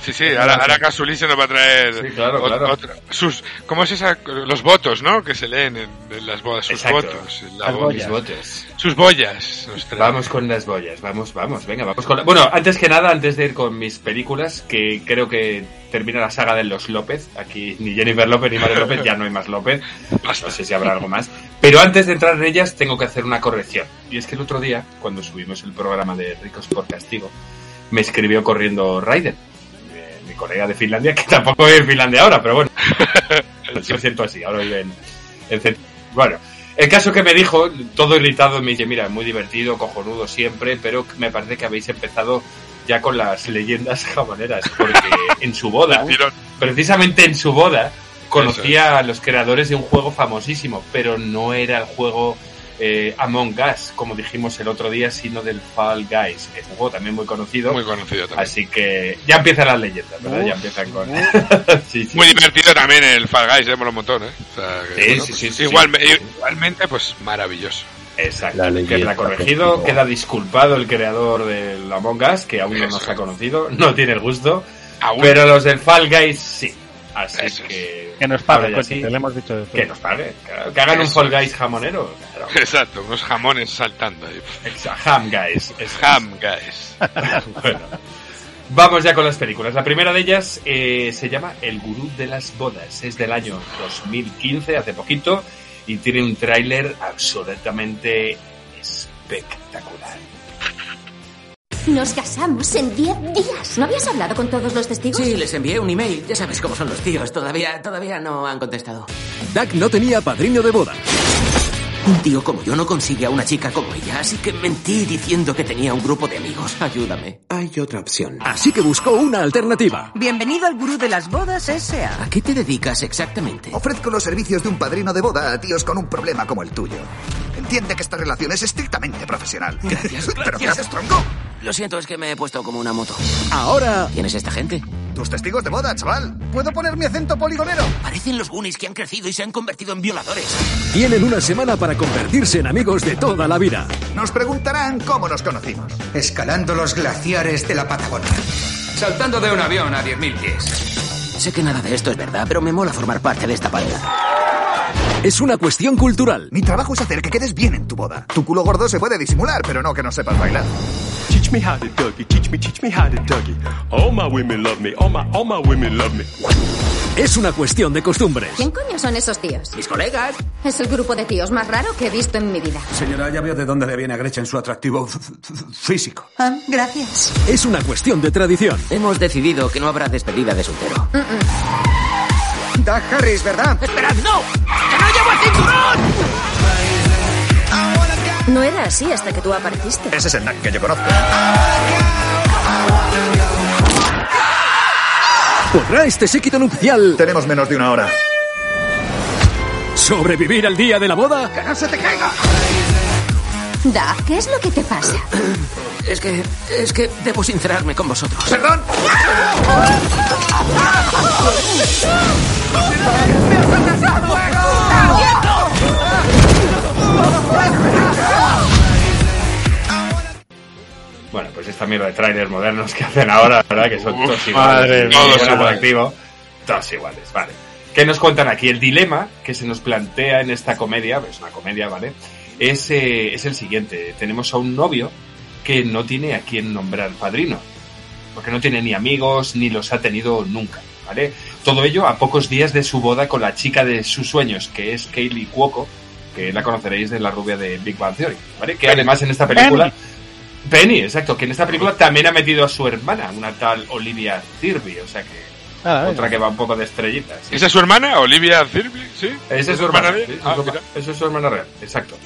Sí, sí, ahora, ahora Casulí se nos va a traer Sí, claro, ot- claro. otra- sus, ¿cómo es esa? Los votos, ¿no? Que se leen en, en las bodas, sus Exacto. votos. la boyas. botes. Sus boyas. nos trae. Vamos con las boyas, vamos, vamos, venga, vamos con la... Bueno, antes que nada, antes de ir con mis películas, que creo que termina la saga de los López, aquí ni Jennifer López ni Mario López, ya no hay más López, no sé si habrá algo más, pero antes de entrar en ellas tengo que hacer una corrección, y es que el otro día, cuando subimos el programa de Ricos por Castigo, me escribió corriendo Raiden, colega de Finlandia, que [laughs] tampoco vive en Finlandia ahora, pero bueno, [laughs] lo siento así, ahora vive en, Bueno, el caso que me dijo, todo irritado, me dice, mira, muy divertido, cojonudo siempre, pero me parece que habéis empezado ya con las leyendas jamoneras, porque [laughs] en su boda, precisamente en su boda, conocía a los creadores de un juego famosísimo, pero no era el juego eh, Among Us, como dijimos el otro día, sino del Fall Guys, que es un juego también muy conocido. Muy conocido también. Así que ya empiezan las leyendas, ¿verdad? Uf, ya empiezan con... [laughs] Sí, sí. Muy divertido también el Fall Guys, ¿eh? Un montón, ¿eh? O sea, que, Sí, bueno, sí, pues, sí, sí, igualme- sí. Igualmente, pues maravilloso. Exacto. La corregido, que- queda disculpado el creador del Among Us, que aún no nos ha conocido, [laughs] no tiene el gusto, pero los del Fall Guys sí. Así que... Que nos pague, ya coño, sí. que le hemos dicho. Que nos pague, claro, que hagan un Fall. Guys jamonero. claro. [laughs] Exacto, unos jamones saltando ahí. Exacto, Ham Guys. eso es. Ham Guys. [laughs] Bueno, vamos ya con las películas. La primera de ellas eh, se llama El Gurú de las Bodas. Es del año 2015, hace poquito, y tiene un tráiler absolutamente espectacular. Nos casamos en 10 días. ¿No habías hablado con todos los testigos? Sí, les envié un email. Ya sabes cómo son los tíos. Todavía, todavía no han contestado. Doug no tenía padrino de boda. Un tío como yo no consigue a una chica como ella, así que mentí diciendo que tenía un grupo de amigos. Ayúdame. Hay otra opción. Así que buscó una alternativa. Bienvenido al gurú de las bodas S.A. ¿A qué te dedicas exactamente? Ofrezco los servicios de un padrino de boda a tíos con un problema como el tuyo. Entiende que esta relación es estrictamente profesional. Gracias, [laughs] ¿Pero qué gracias. haces, tronco? Lo siento, es que me he puesto como una moto. Ahora... ¿Quién es esta gente? Tus testigos de boda, chaval. ¿Puedo poner mi acento poligonero? Parecen los Goonies que han crecido y se han convertido en violadores. Tienen una semana para convertirse en amigos de toda la vida. Nos preguntarán cómo nos conocimos. Escalando los glaciares de la Patagonia. Saltando de un avión a 10.000 pies. Sé que nada de esto es verdad, pero me mola formar parte de esta pareja. Es una cuestión cultural. Mi trabajo es hacer que quedes bien en tu boda. Tu culo gordo se puede disimular, pero no que no sepas bailar. Teach me how to Dougie. Teach me, teach me how to Dougie. All my women love me. All my, all my women love me. Es una cuestión de costumbres. ¿Quién coño son esos tíos? Mis colegas. Es el grupo de tíos más raro que he visto en mi vida. Señora, ya veo de dónde le viene a Gretchen su atractivo físico. Ah, gracias. Es una cuestión de tradición. Hemos decidido que no habrá despedida de soltero. Doug Harris, ¿verdad? ¡Esperad, no! ¡Que no llevo el cinturón! No era así hasta que tú apareciste. Ese es el Nack que yo conozco. ¿Podrá este séquito nupcial Tenemos menos de una hora. sobrevivir al día de la boda? ¡Que no se te caiga! Da, ¿qué es lo que te pasa? [clears throat] Es que, es que debo sincerarme con vosotros. ¡Perdón! Bueno, pues esta mierda de trailers modernos que hacen ahora, ¿verdad? Que son Uf, todos iguales. Todos iguales. atractivo. Todos iguales, vale. ¿Qué nos cuentan aquí? El dilema que se nos plantea en esta comedia, es una comedia, ¿vale? Es, eh, es el siguiente. Tenemos a un novio que no tiene a quien nombrar padrino. Porque no tiene ni amigos, ni los ha tenido nunca, ¿vale? Todo ello a pocos días de su boda con la chica de sus sueños, que es Kaylee Cuoco, que la conoceréis de la rubia de Big Bang Theory, ¿vale? Que además en esta película... Penny, exacto, que en esta película también ha metido a su hermana, una tal Olivia Thirby, o sea que Ah, otra que va un poco de estrellitas. sí. ¿Esa es su hermana, Olivia Thirby? ¿Sí? Esa es su hermana, real? sí, Ah, es su- mira. esa es su hermana real, exacto.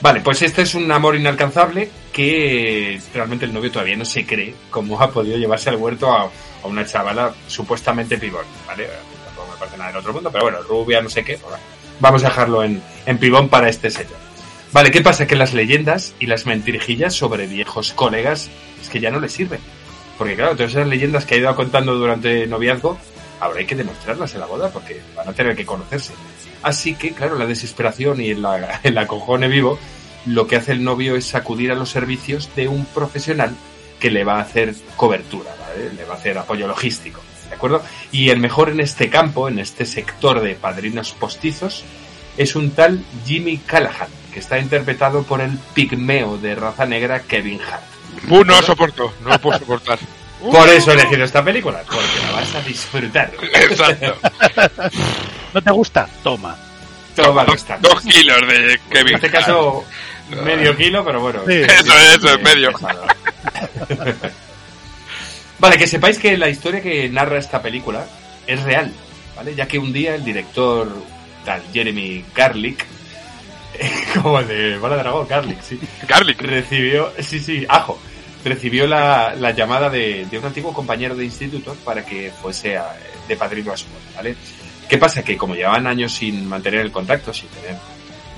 Vale, pues este es un amor inalcanzable que realmente el novio todavía no se cree cómo ha podido llevarse al huerto a, a una chavala supuestamente pibón, ¿vale? Tampoco me parece nada del otro mundo, pero bueno, rubia, no sé qué. pues vamos a dejarlo en, en pibón para este señor. Vale, ¿qué pasa? Que las leyendas y las mentirijillas sobre viejos colegas es que ya no les sirven. Porque claro, todas esas leyendas que ha ido contando durante el noviazgo, hay que demostrarlas en la boda porque van a tener que conocerse. Así que, claro, la desesperación y el, [laughs] el acojone vivo, lo que hace el novio es acudir a los servicios de un profesional que le va a hacer cobertura. Le va a hacer apoyo logístico, ¿de acuerdo? Y el mejor en este campo, en este sector de padrinos postizos, es un tal Jimmy Callahan, que está interpretado por el pigmeo de raza negra Kevin Hart. Uh, no lo soporto, no lo puedo soportar. [laughs] Por eso he elegido esta película, porque la vas a disfrutar. [laughs] Exacto. ¿No te gusta? Toma. Toma, está. Dos kilos de Kevin En este Hart. caso, medio kilo, pero bueno. Sí. Eso, eso, en medio. [laughs] Vale, que sepáis que la historia que narra esta película es real, ¿vale? Ya que un día el director tal Jeremy Garlic, [laughs] como el de Bola de Dragón, Garlic, sí. Garlic. Recibió, sí, sí, ajo. Recibió la, la llamada de, de un antiguo compañero de instituto para que fuese a- de padrino a su boda, ¿vale? ¿Qué pasa? Que como llevaban años sin mantener el contacto, sin tener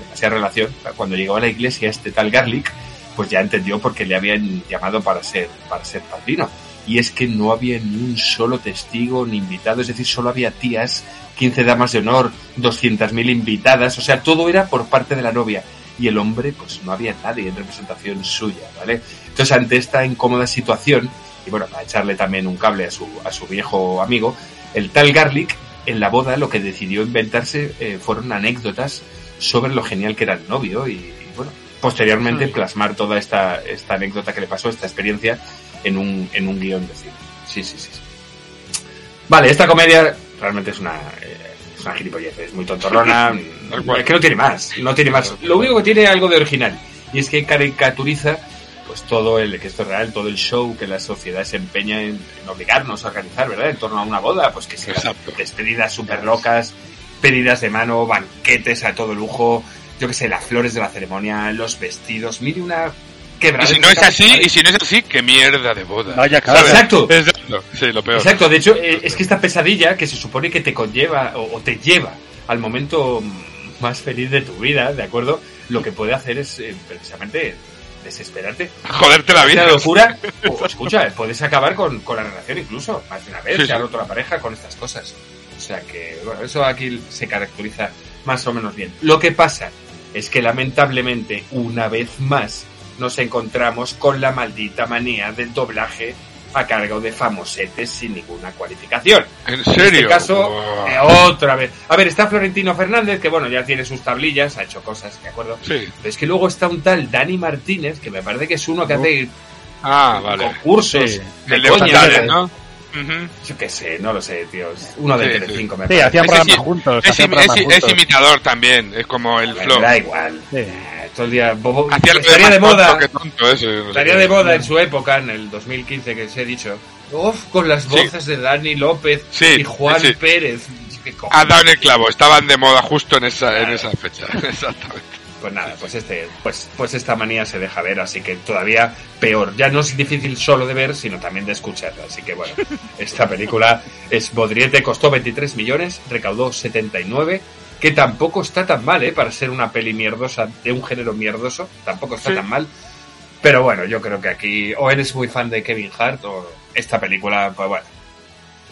demasiada relación, cuando llegó a la iglesia este tal Garlic, pues ya entendió por qué le habían llamado para ser, para ser padrino. Y es que no había ni un solo testigo ni invitado, es decir, solo había tías, 15 damas de honor, 200.000 invitadas, o sea, todo era por parte de la novia. Y el hombre, pues no había nadie en representación suya, ¿vale? Entonces, ante esta incómoda situación, y bueno, para echarle también un cable a su, a su viejo amigo, el tal Garlic, en la boda, lo que decidió inventarse eh, fueron anécdotas sobre lo genial que era el novio y, y, bueno, posteriormente plasmar toda esta, esta anécdota que le pasó, esta experiencia, en un, en un guion de cine. Sí, sí, sí. sí. Vale, esta comedia realmente es una, eh, es una gilipollez, es muy tontorrona, [laughs] es que no tiene más, no tiene más. Lo único que tiene algo de original, y es que caricaturiza pues todo el, que esto es real, todo el show que la sociedad se empeña en, en obligarnos a organizar, ¿verdad? En torno a una boda, pues que sean despedidas súper locas, pedidas de mano, banquetes a todo lujo, yo que sé, las flores de la ceremonia, los vestidos, mire una. Y si no es así, y si no es así, qué mierda de boda. Vaya. Exacto. Exacto. Sí, lo peor. Exacto, de hecho, eh, es que esta pesadilla que se supone que te conlleva o, o te lleva al momento más feliz de tu vida, ¿de acuerdo? Lo que puede hacer es eh, precisamente desesperarte. Joderte la vida. Locura, [laughs] o, escucha, puedes acabar con, con la relación incluso, más de una vez, Sí, se ha sí. roto la pareja con estas cosas. O sea que, bueno, eso aquí se caracteriza más o menos bien. Lo que pasa es que lamentablemente, una vez más, nos encontramos con la maldita manía del doblaje a cargo de famosetes sin ninguna cualificación. ¿En En serio? este caso, Wow. eh, otra vez. A ver, está Florentino Fernández, que bueno, ya tiene sus tablillas, ha hecho cosas, ¿de acuerdo? Sí. Pero es que luego está un tal Dani Martínez, que me parece que es uno que hace Ah, vale. concursos Sí. de El coña, ¿eh? ¿no? Ujú. Yo qué sé, no lo sé, tío. Es Uno de Sí, Telecinco, me Sí, parece. hacían Ese programas sí, juntos. Es, hacían es- programas es juntos. imitador también, es como el Me flow. da igual. Sí. Eh, Todo el día bobo. Estaría de moda. tonto ese, no Estaría de moda en su época, en el 2015 que os he dicho. Uf, con las voces de Dani López Sí, y Juan sí. Pérez. Has dado en el clavo, estaban de moda justo en esa, en esa fecha. [laughs] Exactamente. Pues nada, pues este, pues, pues esta manía se deja ver, así que todavía peor. Ya no es difícil solo de ver, sino también de escuchar. Así que bueno, [laughs] esta película es Bodriete, costó 23 millones, recaudó 79, que tampoco está tan mal, ¿eh? Para ser una peli mierdosa, de un género mierdoso, tampoco está Sí. tan mal. Pero bueno, yo creo que aquí o eres muy fan de Kevin Hart o esta película, pues bueno.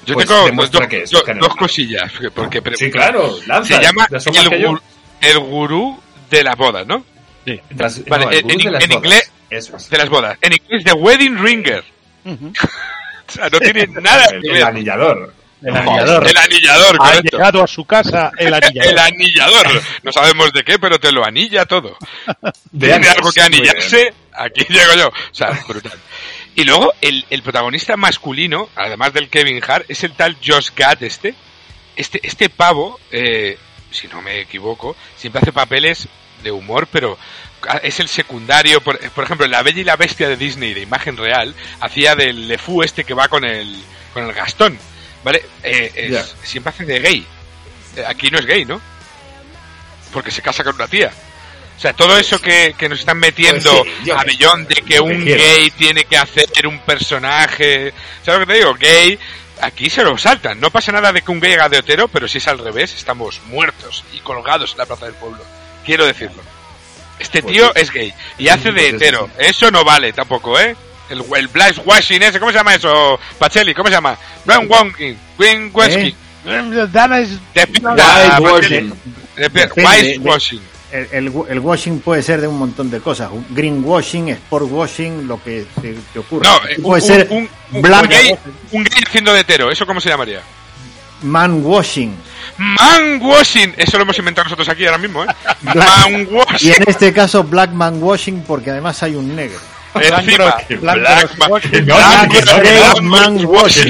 Yo Pues tengo que es dos- cosillas. Porque Sí, claro, lanza. Se llama ¿Te asomas el, gur- el gurú de la boda, ¿no? Sí. Tras- Vale, no, el en, de las bodas. inglés, Eso es. de las bodas. En inglés, The Wedding Ringer. [laughs] o sea, no tiene [laughs] nada que El, ver. el anillador. El anillador. El anillador, Ha correcto. llegado a su casa el [laughs] anillador. El anillador. No sabemos de qué, pero te lo anilla todo. De Tiene algo que anillarse, aquí llego yo. O sea, brutal. Y luego, el, el protagonista masculino, además del Kevin Hart, es el tal Josh Gad este. Este, este pavo, eh, si no me equivoco, siempre hace papeles de humor, pero es el secundario. Por, por ejemplo, La Bella y la Bestia de Disney, de imagen real, hacía del Lefou este que va con el, con el Gastón. ¿Vale? Eh, es-. Siempre hace de gay. Eh, Aquí no es gay, ¿no? Porque se casa con una tía. O sea, todo eso que, que nos están metiendo Pues sí, a millón de que un gay tiene que hacer un personaje. ¿Sabes lo que te digo? Gay. Aquí se lo saltan. No pasa nada de que un gay haga de hetero, pero si es al revés, estamos muertos y colgados en la plaza del pueblo. Quiero decirlo. Este Pues tío sí. es gay y hace de Pues hetero. sí. Eso no vale tampoco, ¿eh? El, el Black Washing ese, ¿cómo se llama eso? Pacelli, ¿cómo se llama? Brian Wonkin, Wayne Wesky. Dana es... El, el- el washing puede ser de un montón de cosas. Greenwashing, sport washing, lo que te, te ocurra. No, puede un, ser un, black gay, un gay haciendo de hetero, ¿eso cómo se llamaría? man washing. Man washing, eso lo hemos inventado nosotros aquí ahora mismo, ¿eh? [laughs] Man Y washing. en este caso black man washing porque además hay un negro. Encima, el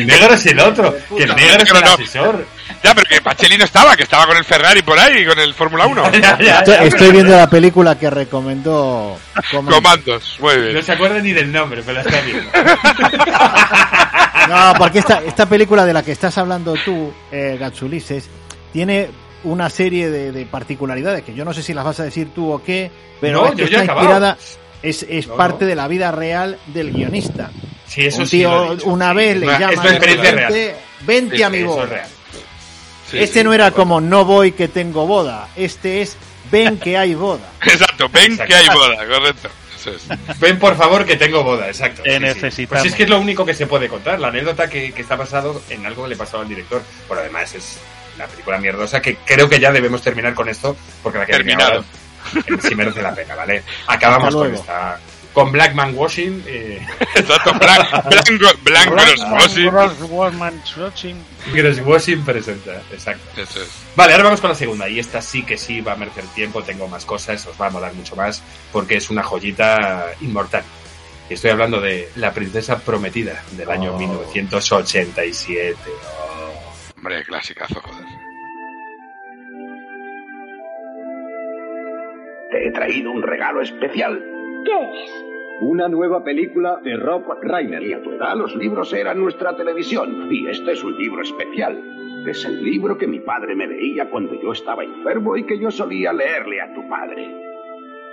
negro es el otro. Que el negro es el no. asesor. Ya, pero que Pacheli no estaba, que estaba con el Ferrari por ahí, con el Fórmula 1. [laughs] Ya, ya, Estoy, estoy viendo la película que recomendó Coman. Comandos, muy bien. No se acuerda ni del nombre, pero la está viendo. [laughs] No, porque esta, esta película de la que estás hablando tú, eh, Gatsulises, tiene una serie de, de particularidades que yo no sé si las vas a decir tú o qué, pero No, está inspirada, es, es No, parte no. de la vida real del guionista. Sí, eso Un sí tío dicho. una Sí, vez le llama es una experiencia vente, real. vente Sí, a mi sí, boda. es real. Sí, este sí, no era sí, como no voy que tengo boda, este es ven que hay boda. [laughs] Exacto, ven Exacto. que hay boda, correcto. Eso es. [laughs] Ven, por favor, que tengo boda, exacto. Que Sí, sí. necesitamos. Pues es que es lo único que se puede contar. La anécdota que, que está basado en algo que le pasó al director. Pero además es una película mierdosa que creo que ya debemos terminar con esto porque la que Terminado. ahora, sí merece la pena, ¿vale? Acabamos con esta... Con Blackman Washing. Eh, [laughs] Exacto, blanco, blanco, blanco, washing. Watching. Gross Washing presenta, exacto. Eso es. Vale, ahora vamos con la segunda. Y esta sí que sí va a merecer tiempo. Tengo más cosas, os va a molar mucho más. Porque es una joyita inmortal. Y estoy hablando de La Princesa Prometida del año Oh. 1987. Hombre, clasicazo, joder. Te he traído un regalo especial. ¿Qué es? Una nueva película de Rob Reiner. Y a tu edad los libros eran nuestra televisión. Y este es un libro especial. Es el libro que mi padre me leía cuando yo estaba enfermo y que yo solía leerle a tu padre.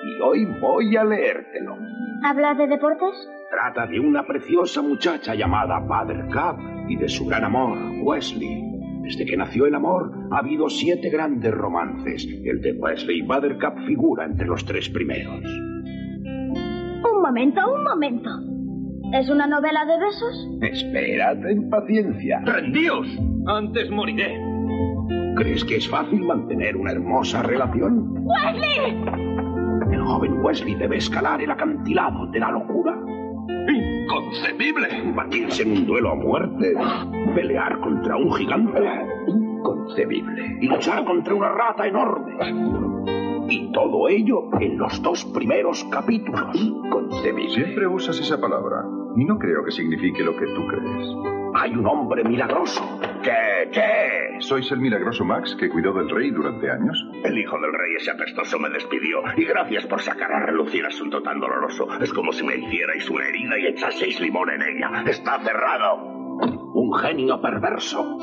Y hoy voy a leértelo. ¿Habla de deportes? Trata de una preciosa muchacha llamada Buttercup y de su gran amor, Wesley. Desde que nació el amor, ha habido siete grandes romances. El de Wesley y Buttercup figura entre los tres primeros. Un momento, un momento. ¿Es una novela de besos? Espera, ten paciencia. ¡Rendíos! Antes moriré. ¿Crees que es fácil mantener una hermosa relación? ¡Wesley! El joven Wesley debe escalar el acantilado de la locura. ¡Inconcebible! Batirse en un duelo a muerte. Pelear contra un gigante. Inconcebible. Y luchar contra una rata enorme. Y todo ello en los dos primeros capítulos. Inconcebible. Siempre usas esa palabra. Y no creo que signifique lo que tú crees. Hay un hombre milagroso. ¿Qué? ¿Qué? ¿Sois el milagroso Max que cuidó del rey durante años? El hijo del rey ese apestoso me despidió. Y gracias por sacar a relucir asunto tan doloroso. Es como si me hicierais una herida y echaseis limón en ella. Está cerrado. Un genio perverso.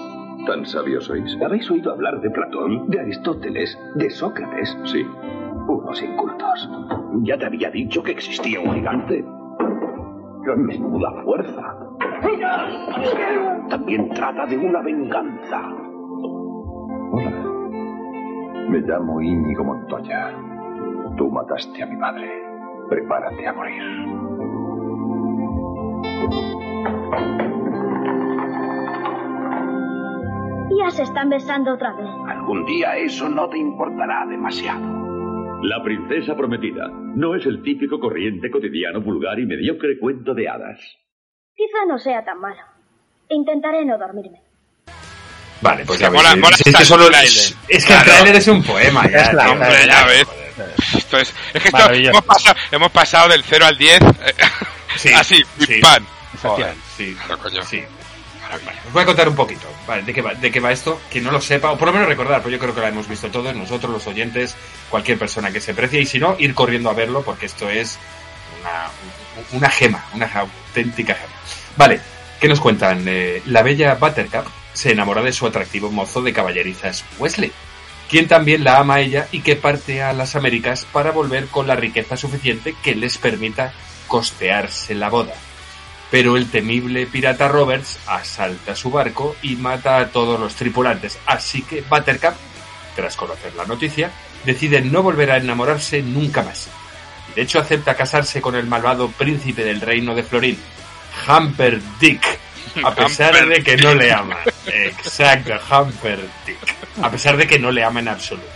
¿Tan sabios sois? ¿Habéis oído hablar de Platón, de Aristóteles, de Sócrates? Sí. Unos incultos. Ya te había dicho que existía un gigante. ¡Qué menuda fuerza! También trata de una venganza. Hola. Me llamo Íñigo Montoya. Tú mataste a mi padre. Prepárate a morir. Ya se están besando otra vez. Algún día eso no te importará demasiado. La princesa prometida no es el típico corriente cotidiano vulgar y mediocre cuento de hadas. Quizá no sea tan malo. Intentaré no dormirme. Vale, pues Es ya mola- mola es, hasta que el solo- tráiler. es que el Claro. tráiler es un poema ya, Es la- Hombre, ya ves. Esto es, es que esto, hemos, pasado, hemos pasado del 0 al 10 eh, Sí, [laughs] así, sí. pam. Joder, sí, sí. Os voy a contar un poquito vale, de, qué va, de qué va esto, que no lo sepa, o por lo menos recordar, pues yo creo que lo hemos visto todos, nosotros los oyentes, cualquier persona que se precie, y si no, ir corriendo a verlo, porque esto es una, una gema, una auténtica gema. Vale, ¿qué nos cuentan? Eh, la bella Buttercup se enamora de su atractivo mozo de caballerizas Wesley, quien también la ama a ella y que parte a las Américas para volver con la riqueza suficiente que les permita costearse la boda. Pero el temible pirata Roberts asalta su barco y mata a todos los tripulantes, así que Buttercup, tras conocer la noticia, decide no volver a enamorarse nunca más. De hecho, acepta casarse con el malvado príncipe del reino de Florín, Humper Dick, a pesar de que no le ama. Exacto, Humper Dick. A pesar de que no le ama en absoluto.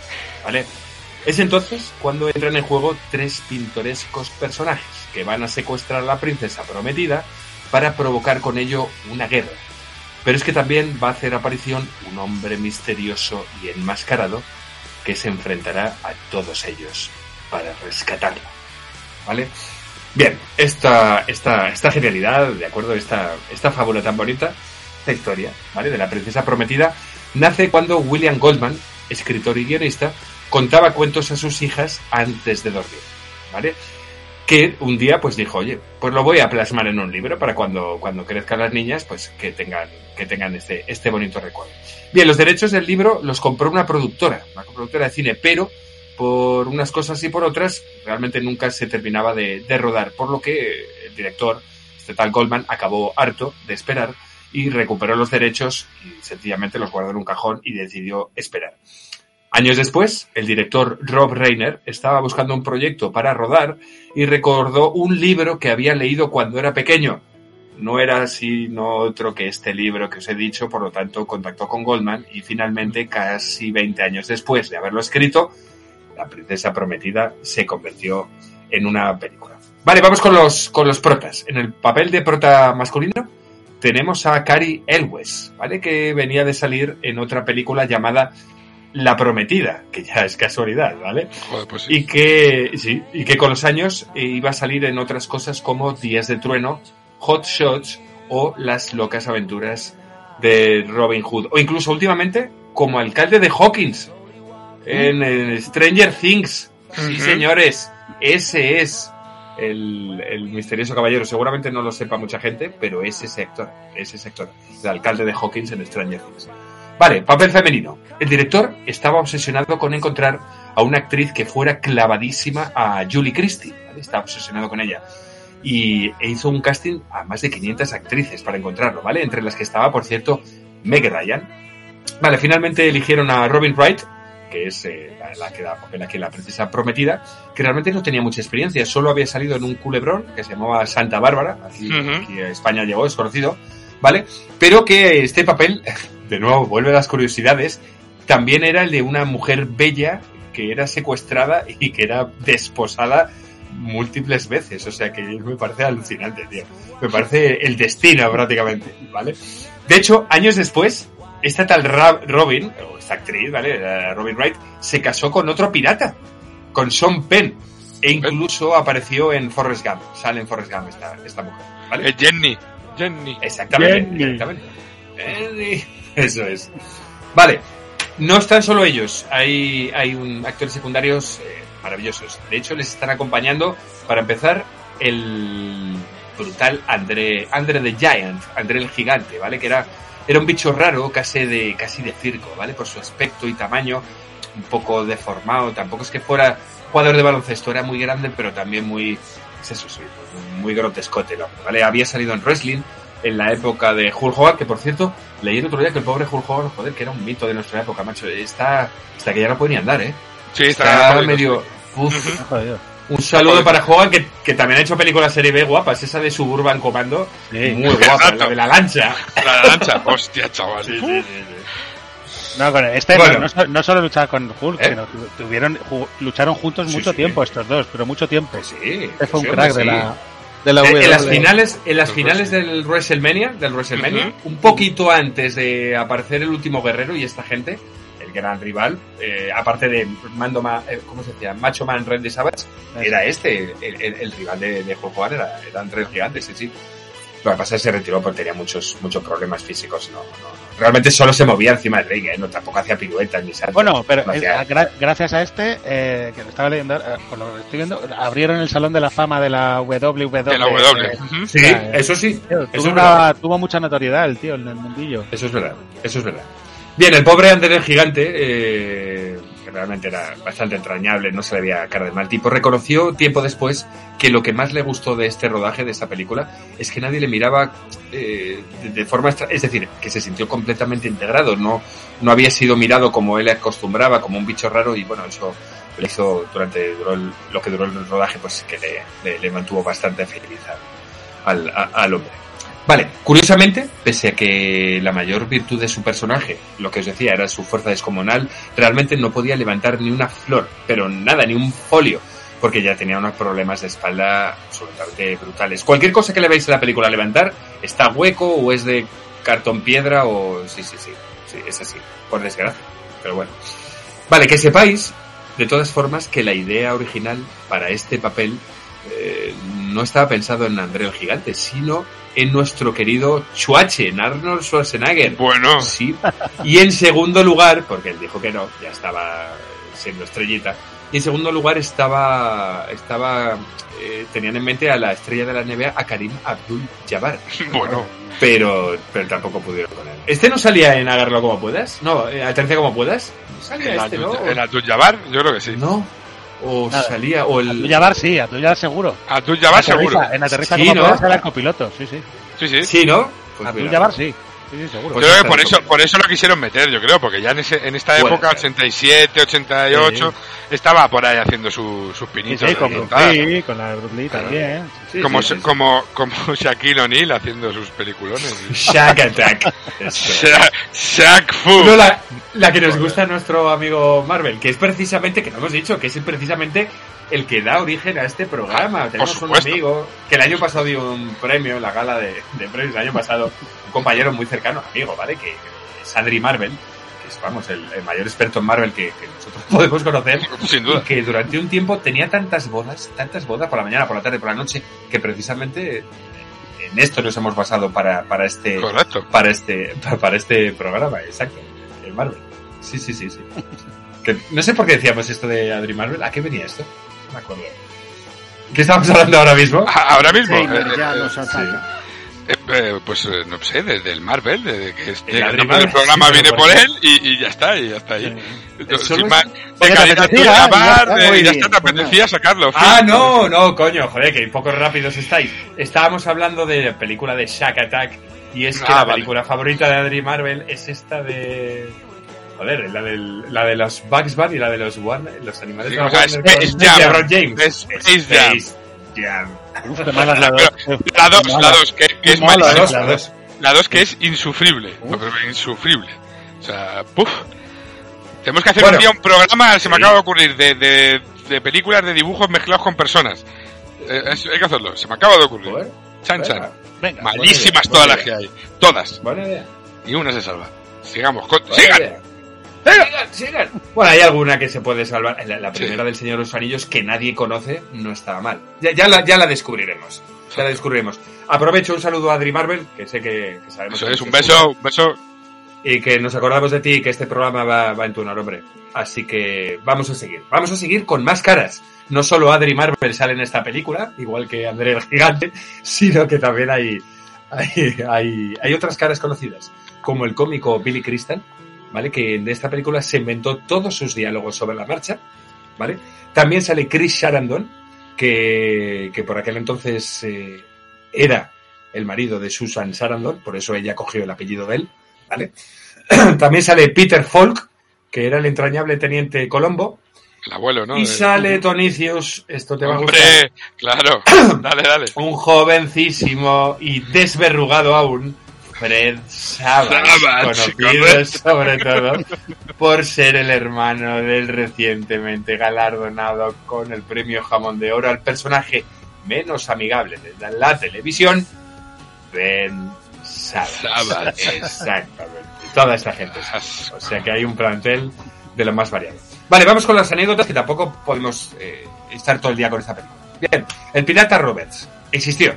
¿Vale? Es entonces cuando entran en juego tres pintorescos personajes que van a secuestrar a la princesa prometida para provocar con ello una guerra. Pero es que también va a hacer aparición un hombre misterioso y enmascarado que se enfrentará a todos ellos para rescatarlo. ¿Vale? Bien, esta, esta, esta genialidad, de acuerdo, esta, esta fábula tan bonita, esta historia, ¿vale? De la princesa prometida, nace cuando William Goldman, escritor y guionista, contaba cuentos a sus hijas antes de dormir, ¿vale? Que un día pues dijo, oye, pues lo voy a plasmar en un libro para cuando, cuando crezcan las niñas, pues que tengan, que tengan este, este bonito recuerdo. Bien, los derechos del libro los compró una productora, una productora de cine, pero por unas cosas y por otras, realmente nunca se terminaba de, de rodar, por lo que el director, este tal Goldman, acabó harto de esperar y recuperó los derechos y sencillamente los guardó en un cajón y decidió esperar. Años después, el director Rob Reiner estaba buscando un proyecto para rodar y recordó un libro que había leído cuando era pequeño. No era sino otro que este libro que os he dicho, por lo tanto contactó con Goldman y finalmente, casi 20 años después de haberlo escrito, La princesa prometida se convirtió en una película. Vale, vamos con los, con los protas. En el papel de prota masculino tenemos a Cary Elwes, ¿vale? Que venía de salir en otra película llamada La Prometida, que ya es casualidad, ¿vale? Joder, pues sí. Y que, sí, y que con los años eh, iba a salir en otras cosas como Días de Trueno, Hot Shots o Las locas aventuras de Robin Hood. O incluso últimamente como alcalde de Hawkins en, en Stranger Things. Sí, señores, ese es el, el misterioso caballero. Seguramente no lo sepa mucha gente, pero es ese actor, es ese actor, el alcalde de Hawkins en Stranger Things. Vale, papel femenino. El director estaba obsesionado con encontrar a una actriz que fuera clavadísima a Julie Christie. ¿vale? Estaba obsesionado con ella. Y e hizo un casting a más de 500 actrices para encontrarlo, ¿vale? Entre las que estaba, por cierto, Meg Ryan. Vale, finalmente eligieron a Robin Wright, que es eh, la, la que da papel aquí la princesa prometida, que realmente no tenía mucha experiencia, solo había salido en un culebrón que se llamaba Santa Bárbara, aquí, Ujú. aquí a España llegó, es conocido, ¿vale? Pero que este papel, [laughs] de nuevo, vuelve a las curiosidades, también era el de una mujer bella que era secuestrada y que era desposada múltiples veces, o sea que me parece alucinante, tío. Me parece el destino prácticamente, ¿vale? De hecho, años después, esta tal Robin, o esta actriz, ¿vale? Robin Wright, se casó con otro pirata, con Sean Penn, e incluso apareció en Forrest Gump, sale en Forrest Gump esta, esta mujer, ¿vale? Eh, Jenny. Jenny. Exactamente, Jenny. exactamente. Jenny. Eso es. Vale, no están solo ellos, hay, hay un, actores secundarios eh, maravillosos. De hecho, les están acompañando, para empezar, el brutal André, André the Giant, André el Gigante, ¿vale? Que era, era un bicho raro, casi de, casi de circo, ¿vale? Por su aspecto y tamaño, un poco deformado. Tampoco es que fuera jugador de baloncesto, era muy grande, pero también muy, es eso, muy grotescote, ¿vale? Había salido en wrestling en la época de Hulk Hogan, que por cierto, leí el otro día que el pobre Hulk Hogan, joder, que era un mito de nuestra época, macho. Está, hasta que ya no puede ni andar, ¿eh? Sí, está medio... sí. uf. Un saludo para Hogan, que, que también ha hecho películas serie B guapas, esa de Suburban Commando, muy guapa, Exacto. la de la lancha. La lancha. Hostia, chaval. Sí, sí, sí, sí. No, con este Bueno. no, no so- no solo luchaba con Hulk, ¿Eh? sino tu- tuvieron, lucharon juntos Sí, mucho sí. tiempo estos dos, pero mucho tiempo. Sí, Este fue un sí, crack de sí. la, de la Eh, en las finales, en las finales del WrestleMania, del WrestleMania, un poquito antes de aparecer el último guerrero y esta gente, el gran rival, eh, aparte de Mando Ma- eh, ¿cómo se decía? Macho Man Randy Savage, era este, el, el- el rival de, de Hulk Hogan era, era André el Gigante, sí, sí. Lo que pasa es que se retiró porque tenía muchos, muchos problemas físicos. No, no. Realmente solo se movía encima del ring, ¿eh? no, tampoco hacía piruetas ni saltos. Bueno, pero No eh, hacía- gra- gracias a este, eh, que lo estaba leyendo, eh, por lo que estoy viendo, abrieron el Salón de la Fama de la WWE. De la W. eh. Sí, eh, eso sí. tío, eso tuvo, es una- tuvo mucha notoriedad el tío en el mundillo. Eso es verdad, eso es verdad. Bien, el pobre André el Gigante, eh, realmente era bastante entrañable, no se le veía cara de mal tipo, reconoció tiempo después que lo que más le gustó de este rodaje, de esta película, es que nadie le miraba eh, de, forma extra, es decir, que se sintió completamente integrado, no, no había sido mirado como él acostumbraba, como un bicho raro, y bueno, eso le hizo durante duró el- lo que duró el rodaje, pues que le, le- mantuvo bastante feliz al, al hombre. Vale, curiosamente, pese a que la mayor virtud de su personaje, lo que os decía, era su fuerza descomunal, realmente no podía levantar ni una flor, pero nada, ni un folio, porque ya tenía unos problemas de espalda absolutamente brutales. Cualquier cosa que le veáis en la película levantar, está hueco o es de cartón piedra o... Sí, sí, sí, sí, es así, por desgracia. Pero bueno. Vale, que sepáis, de todas formas, que la idea original para este papel eh, no estaba pensado en André el Gigante, sino en nuestro querido Chuache, en Arnold Schwarzenegger. Bueno. Sí. Y en segundo lugar, porque él dijo que no, ya estaba siendo estrellita, y en segundo lugar estaba, estaba eh, tenían en mente a la estrella de la NBA, a Karim Abdul-Jabbar. [laughs] Bueno. Pero, pero tampoco pudieron con él. ¿Este no salía en Agarlo como puedas? No, eh, Atercia como puedas. Salía ¿El este, ¿no? Abdul- el Abdul-Jabbar? Yo creo que sí. No. O salía, o el... Abdul-Jabbar sí, Abdul-Jabbar seguro. Abdul-Jabbar seguro. En Aterriza Sí, como ¿no? puedas era el copiloto, sí, sí. Sí, sí. Sí, ¿no? Pues Abdul-Jabbar sí. Sí, sí, seguro. Yo creo que por eso, por eso lo quisieron meter, yo creo, porque ya en, ese, en esta época, ser. 87, 88, estaba por ahí haciendo su- sus Sí, pinitos. sí, con. Lee, con la Bruce Lee también. Sí, como, sí, sí, sí. como, como [laughs] Shaquille O'Neal haciendo sus peliculones. Shack Attack. Shaq, Shaq Fu. No, la, la que nos gusta a nuestro amigo Marvel, que es precisamente, que no hemos dicho, que es precisamente el que da origen a este programa. Tenemos un amigo que el año pasado dio un premio en la gala de, de premios el año pasado, un compañero muy cercano, amigo, ¿vale? Que es Adri Marvel, que es, vamos, el, el mayor experto en Marvel que, que nosotros [laughs] podemos conocer. Sin duda. Y que durante un tiempo tenía tantas bodas, tantas bodas por la mañana, por la tarde, por la noche, que precisamente en esto nos hemos basado para, para este Correcto. para este [laughs] para este programa, exacto, el Marvel. Sí, sí, sí, sí. [laughs] Que, no sé por qué decíamos esto de Adri Marvel. ¿A qué venía esto? No me acuerdo. ¿Qué estamos hablando ahora mismo? [laughs] Ahora mismo. Eh, ya eh, nos sí. ataca. Eh, eh, pues eh, no sé, desde el Marvel, desde que este, El el nombre del programa sí, viene por él y, y ya está, y ya está ahí. Sin más, de de grabar, ya está, de- muy y ya bien, está, te pues apetecía sacarlo. Ah, fin. no, no, coño, joder, que poco rápidos estáis. Estábamos hablando de la película de Shack Attack y es que Ah, la vale. película favorita de Adri Marvel es esta de... Joder, la, del, la de los Bugs Bunny y la de los, Warner, los animales Sí, o sea, Space Jam. James. Space Jam. Space. Uf, malas la 2, la 2, que, que es mala, malísima. la dos. La 2 que es insufrible. Insufrible. O sea, puf. Tenemos que hacer Bueno. un día un programa, se me Sí. acaba de ocurrir, de, de, de películas de dibujos mezclados con personas. Eh, es- hay que hacerlo, se me acaba de ocurrir. Joder, Chan venga. chan. Venga, Malísimas idea, todas las que hay. Todas. Buena idea. Y una se salva. Sigamos. con- ¡Sigan! idea. Sigan, sigan. Bueno, hay alguna que se puede salvar. La, la primera del Señor de los Anillos que nadie conoce no estaba mal. Ya, ya, la, ya la descubriremos. Ya la descubriremos. Aprovecho un saludo a Adri Marvel, que sé que, que sabemos Eso que es, un beso, escucha, un beso. Y que nos acordamos de ti y que este programa va, va en tu honor, hombre. Así que vamos a seguir. Vamos a seguir con más caras. No solo Adri Marvel sale en esta película, igual que André el Gigante, [laughs] sino que también hay, hay, hay, hay otras caras conocidas, como el cómico Billy Crystal, ¿vale? Que de esta película se inventó todos sus diálogos sobre la marcha, ¿vale? También sale Chris Sarandon, que, que por aquel entonces eh, era el marido de Susan Sarandon, por eso ella cogió el apellido de él, ¿vale? [clears throat] También sale Peter Falk, que era el entrañable teniente Colombo, El abuelo, ¿no? y sale Tonicius, esto te va a gustar, claro. [clears throat] dale, dale. un jovencísimo y desverrugado aún, Fred Savage, conocido sobre todo por ser el hermano del recientemente galardonado con el premio Jamón de Oro al personaje menos amigable de la televisión, Ben Savage. Savage. Exactamente. Toda esta gente. O sea que hay un plantel de lo más variado. Vale, vamos con las anécdotas que tampoco podemos eh, estar todo el día con esta película. Bien, el pirata Roberts existió.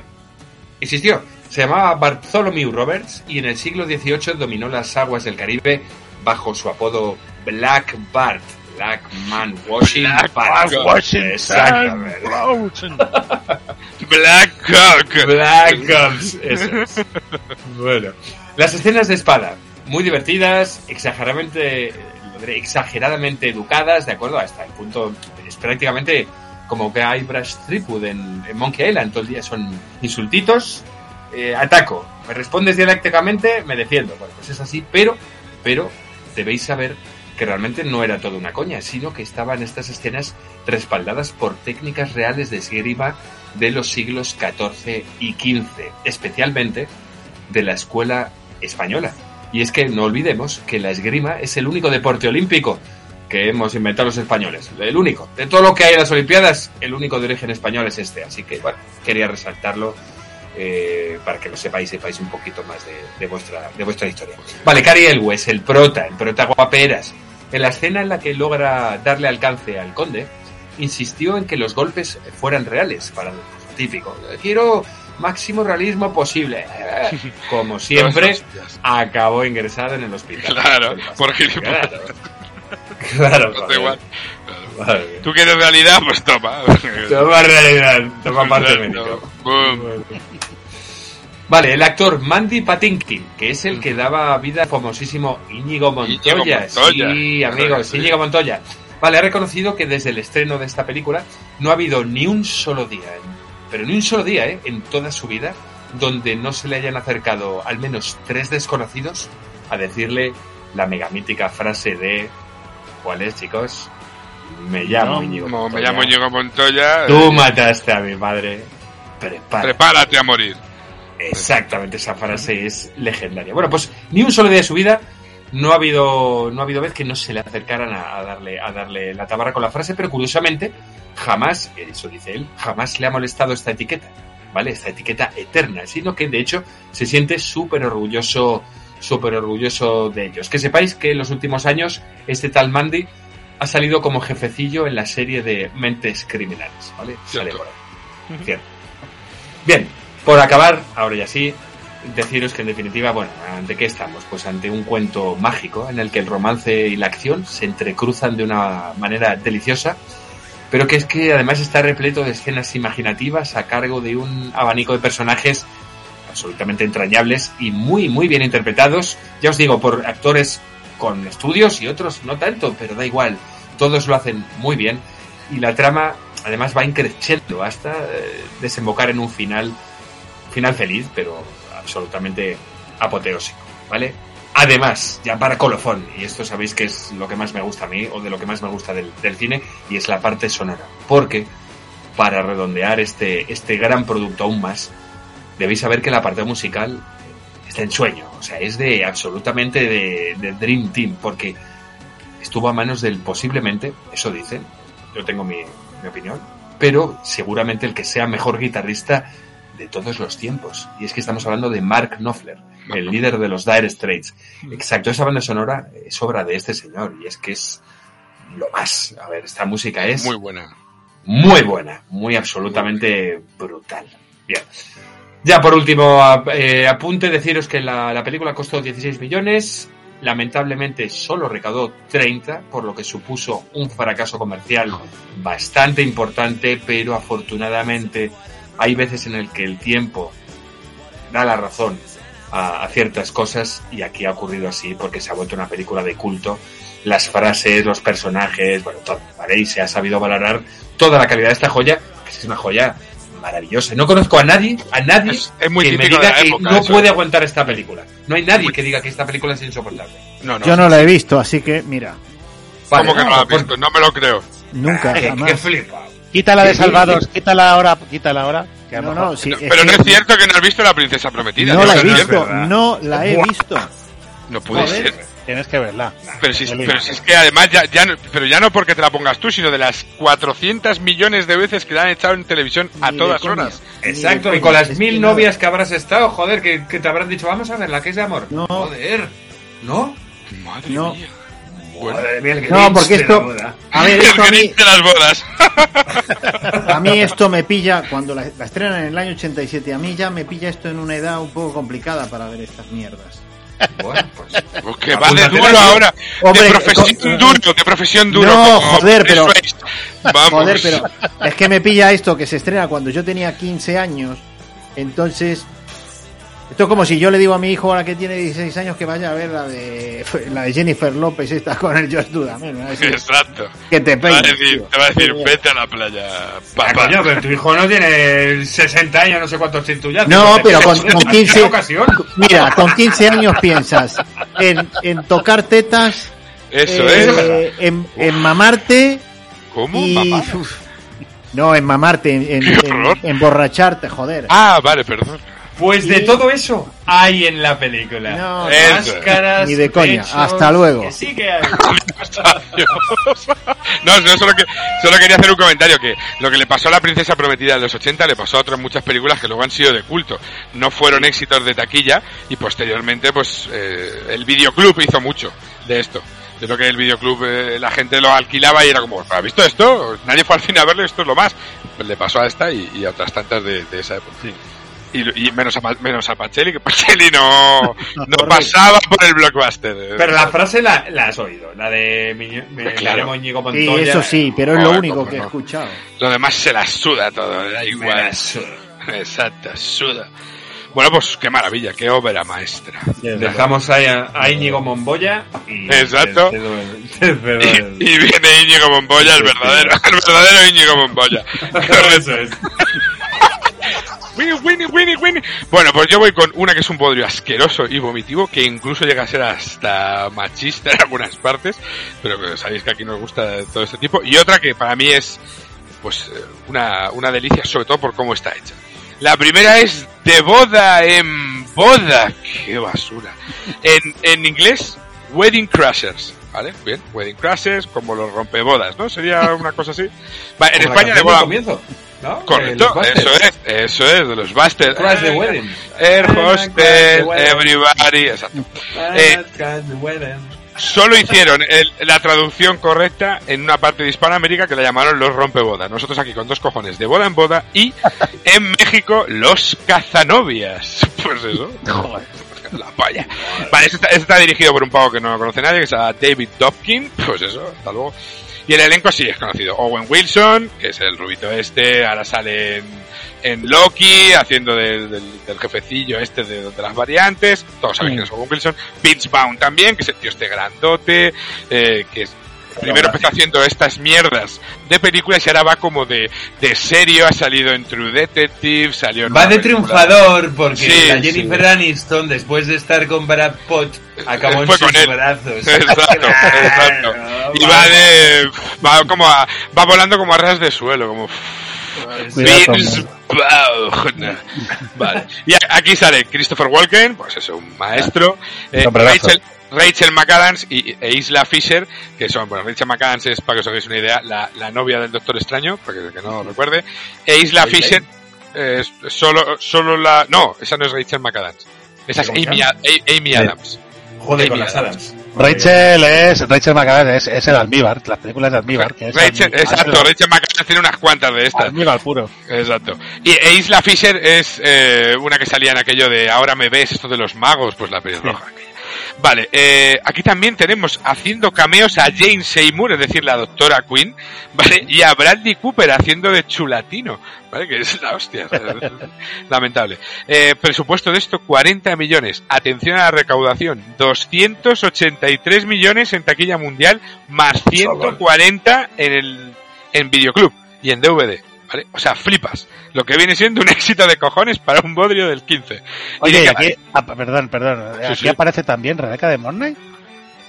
Existió. Se llamaba Bartholomew Roberts y en el siglo XVIII dominó las aguas del Caribe bajo su apodo Black Bart. Black Man Washing Black Bart. Man Washington. Exactamente. [laughs] Black Cock. Black Ops. Eso es. [laughs] Bueno. Las escenas de espada, muy divertidas, exageradamente, exageradamente educadas, ¿de acuerdo? Hasta el punto, es prácticamente como que hay Brush Tripwood en, en Monkey Island, todo el día son insultitos, eh, ataco, me respondes dialécticamente, me defiendo. Bueno, pues es así, pero, pero debéis saber que realmente no era todo una coña, sino que estaban estas escenas respaldadas por técnicas reales de esgrima de los siglos XIV y XV, especialmente de la escuela española. Y es que no olvidemos que la esgrima es el único deporte olímpico que hemos inventado los españoles. El único. De todo lo que hay en las Olimpiadas, el único de origen español es este. Así que, bueno, quería resaltarlo eh, para que lo sepáis, sepáis un poquito más de, de vuestra, de vuestra historia. Vale, Cary Elwes, el prota, el prota guaperas. En la escena en la que logra darle alcance al conde, insistió en que los golpes fueran reales, para lo típico. Quiero máximo realismo posible. [laughs] Como siempre, acabó ingresado en el hospital. Claro, porque Claro. Claro, No igual. Mía. Tú quieres realidad, pues toma. [laughs] Toma realidad, toma [laughs] parte médico. Vale, el actor Mandy Patinkin, que es el que daba vida al famosísimo Íñigo Montoya. Montoya. Sí, amigos, Sí. Íñigo Montoya. Vale, ha reconocido que desde el estreno de esta película no ha habido ni un solo día, en- pero ni un solo día, ¿eh? en toda su vida, donde no se le hayan acercado al menos tres desconocidos a decirle la megamítica frase de ¿Cuál es, chicos? Me llamo No, Íñigo me Montoya. llamo Íñigo Montoya. Tú eh, mataste a mi madre. Prepárate. Prepárate a morir. Exactamente, esa frase es legendaria. Bueno, pues ni un solo día de su vida no ha habido no ha habido vez que no se le acercaran a, a darle a darle la tabarra con la frase, pero curiosamente jamás, eso dice él, jamás le ha molestado esta etiqueta, ¿vale? Esta etiqueta eterna, sino que de hecho se siente súper orgulloso súper orgulloso de ellos. Que sepáis que en los últimos años este tal Mandy ha salido como jefecillo en la serie de Mentes Criminales, ¿vale? Sale por ahí. Cierto. Bien, por acabar, ahora ya sí, deciros que en definitiva, bueno, ¿ante qué estamos? Pues ante un cuento mágico en el que el romance y la acción se entrecruzan de una manera deliciosa, pero que es que además está repleto de escenas imaginativas a cargo de un abanico de personajes absolutamente entrañables y muy, muy bien interpretados. Ya os digo, por actores con estudios y otros no tanto, pero da igual. Todos lo hacen muy bien y la trama además va increciendo hasta eh, desembocar en un final, final feliz, pero absolutamente apoteósico, ¿vale? Además, ya para colofón, y esto sabéis que es lo que más me gusta a mí, o de lo que más me gusta del, cine, y es la parte sonora. Porque, para redondear este, este gran producto aún más, debéis saber que la parte musical está en sueño, o sea, es de absolutamente de, de Dream Team, porque estuvo a manos del posiblemente, eso dicen, yo tengo mi, mi opinión, pero seguramente el que sea mejor guitarrista de todos los tiempos. Y es que estamos hablando de Mark Knopfler, el líder de los Dire Straits. Exacto, esa banda sonora es obra de este señor y es que es lo más. A ver, esta música es Muy buena. muy buena, muy absolutamente brutal. Bien. Ya por último, eh, apunte deciros que la, la película costó 16 millones, lamentablemente solo recaudó 30, por lo que supuso un fracaso comercial bastante importante, pero afortunadamente hay veces en el que el tiempo da la razón a, a ciertas cosas y aquí ha ocurrido así porque se ha vuelto una película de culto. Las frases, los personajes, bueno, todo, ¿vale? Y se ha sabido valorar toda la calidad de esta joya, que es una joya maravillosa. No conozco a nadie, a nadie Es- es muy que me diga que época, no eso. puede aguantar esta película. No hay nadie que diga que esta película es insoportable. No, Yo no la he visto, así que mira, ¿Cómo que no la has visto? No me lo creo. nunca, Qué jamás. flipa. Quítala de salvados, quítala ahora, quítala ahora. que No, no, sí, Pero no es cierto que no has visto la princesa prometida. no la he visto, no la he visto. No puede Joder. ser. Tienes que verla. Pero si, pero si es que además ya, ya no, pero ya no porque te la pongas tú, sino de las 400 millones de veces que la han echado en televisión a Ni todas horas. Exacto, y con las es mil novias que habrás estado, joder, que, que te habrán dicho, vamos a ver la que es de amor. No. Joder, ¿no? Madre No. mía. Madre mía, el No, porque esto- la boda. A ver, [laughs] esto a mí, las bodas. [laughs] a mí esto me pilla, cuando la, la estrenan en el año 87, a mí ya me pilla esto en una edad un poco complicada para ver estas mierdas. Bueno, pues, Pues que va de duro ahora. Hombre, de profesión con- duro, de profesión duro. No, como joder, pero-. Vamos. Joder, pero es que me pilla esto que se estrena cuando yo tenía 15 años. Entonces, esto es como si yo le digo a mi hijo ahora que tiene 16 años que vaya a ver la de la de Jennifer López esta con el Josh Dudamel. me va a decir, Exacto. Que te Te va a peines, decir, te va a decir vete a la playa, papá. coño, pero tu hijo no tiene 60 años, no sé cuántos tienes tú ya. No, pero con, con en 15 alguna ocasión. Mira, con 15 años piensas en, en tocar tetas, Eso eh, es. en, en mamarte ¿Cómo? y Mamá? uf, no, en mamarte, en, emborracharte, joder. Ah, vale, perdón. Pues de todo eso hay en la película. No, Máscaras, Ni de coña. pechos, Hasta luego. que sí que hay. [laughs] No, no solo, que, solo quería hacer un comentario que lo que le pasó a la princesa prometida en los 80 le pasó a otras muchas películas que luego han sido de culto. No fueron éxitos de taquilla y posteriormente pues eh, el videoclub hizo mucho de esto. Yo creo que el videoclub eh, la gente lo alquilaba y era como, ¿has visto esto? Nadie fue al cine a verlo, esto es lo más. Pues le pasó a esta y, y a otras tantas de, de esa época. Y, y menos, a, menos a Pacelli, que Pacelli no, [laughs] no pasaba por el blockbuster. Pero la frase la, la has oído, la de mi, me, Claro. Íñigo Sí, Montoya. eso sí, pero es lo único que he no. escuchado. Lo demás se la suda todo, da igual. la suda. [laughs] Exacto, suda. Bueno, pues qué maravilla, qué obra maestra. Dejamos ahí a, a Íñigo Monboya y Exacto. el- [laughs] el- Y, y viene Íñigo Monboya, el verdadero, el verdadero Íñigo Monboya. Eso es. Winnie, Winnie, Winnie, Winnie. Bueno, pues yo voy con una que es un bodrio asqueroso y vomitivo, que incluso llega a ser hasta machista en algunas partes, pero sabéis que aquí nos gusta todo este tipo. Y otra que para mí es, pues, eh, una, una delicia, sobre todo por cómo está hecha. La primera es de boda en boda. ¡Qué basura! En, en inglés, Wedding Crashers. ¿Vale? Bien, Wedding Crashers, como los rompebodas, ¿no? Sería una cosa así. Va, en España de boda. comienzo, Correcto, Busters. eso es, eso es, de los Busters. Crash the Eh, Wedding. Air Hostel. Everybody, exacto. Eh. Solo hicieron el- la traducción correcta en una parte de Hispanoamérica que la llamaron los rompebodas. Nosotros aquí con dos cojones, de boda en boda. Y [laughs] en México, los cazanovias. [laughs] Pues eso. La polla. Vale, este está, este está dirigido por un pavo que no lo conoce nadie, que es a David Dobkin. Pues eso, hasta luego. Y el elenco sí es conocido. Owen Wilson, que es el rubito este, ahora sale en, en Loki, haciendo del, del- del jefecillo este de, de las variantes. Todos saben quién es Owen Wilson. Vince Vaughn también, que es el tío este grandote, eh, que es Primero empezó haciendo estas mierdas de películas y ahora va como de, de serio, ha salido en True Detective, salió en Va de triunfador porque Sí, la Jennifer sí. Aniston, después de estar con Brad Pitt, acabó en sus él. brazos. [laughs] Exacto, exacto. Y va de. Va como a, va volando como a ras de suelo, como. Vince Vaughn. Vale. Y aquí sale Christopher Walken, pues eso, un maestro. eh. Rachel, Rachel McAdams y, e Isla Fisher, que son, bueno, Rachel McAdams es, para que os hagáis una idea, la, la novia del Doctor Extraño, para que, que no lo recuerde. E Isla Fisher es solo, solo la. No, esa no es Rachel McAdams. Esa es ¿Cómo se Amy? A- Amy Adams. Joder, con Amy las Adams. Rachel es Rachel McAdams, es, es el almíbar, las películas de almíbar. Que es Rachel, almíbar. exacto, Rachel McAdams tiene unas cuantas de estas. Almíbar puro. Exacto. Y e Isla Fisher es eh, una que salía en aquello de Ahora me ves, esto de los magos, pues la pelirroja. Vale, eh, aquí también tenemos haciendo cameos a Jane Seymour, es decir, la doctora Quinn, ¿vale? Y a Bradley Cooper haciendo de chulatino, ¿vale? Que es la hostia, [laughs] lamentable. Eh, presupuesto de esto, 40 millones. Atención a la recaudación, 283 millones en taquilla mundial, más 140 en el en videoclub y en DVD. ¿Vale? O sea, flipas. Lo que viene siendo un [laughs] éxito de cojones para un bodrio del 15. Y Oye, y aquí, ah, perdón, perdón, Sí, aquí sí. aparece también Rebeca de Mornay.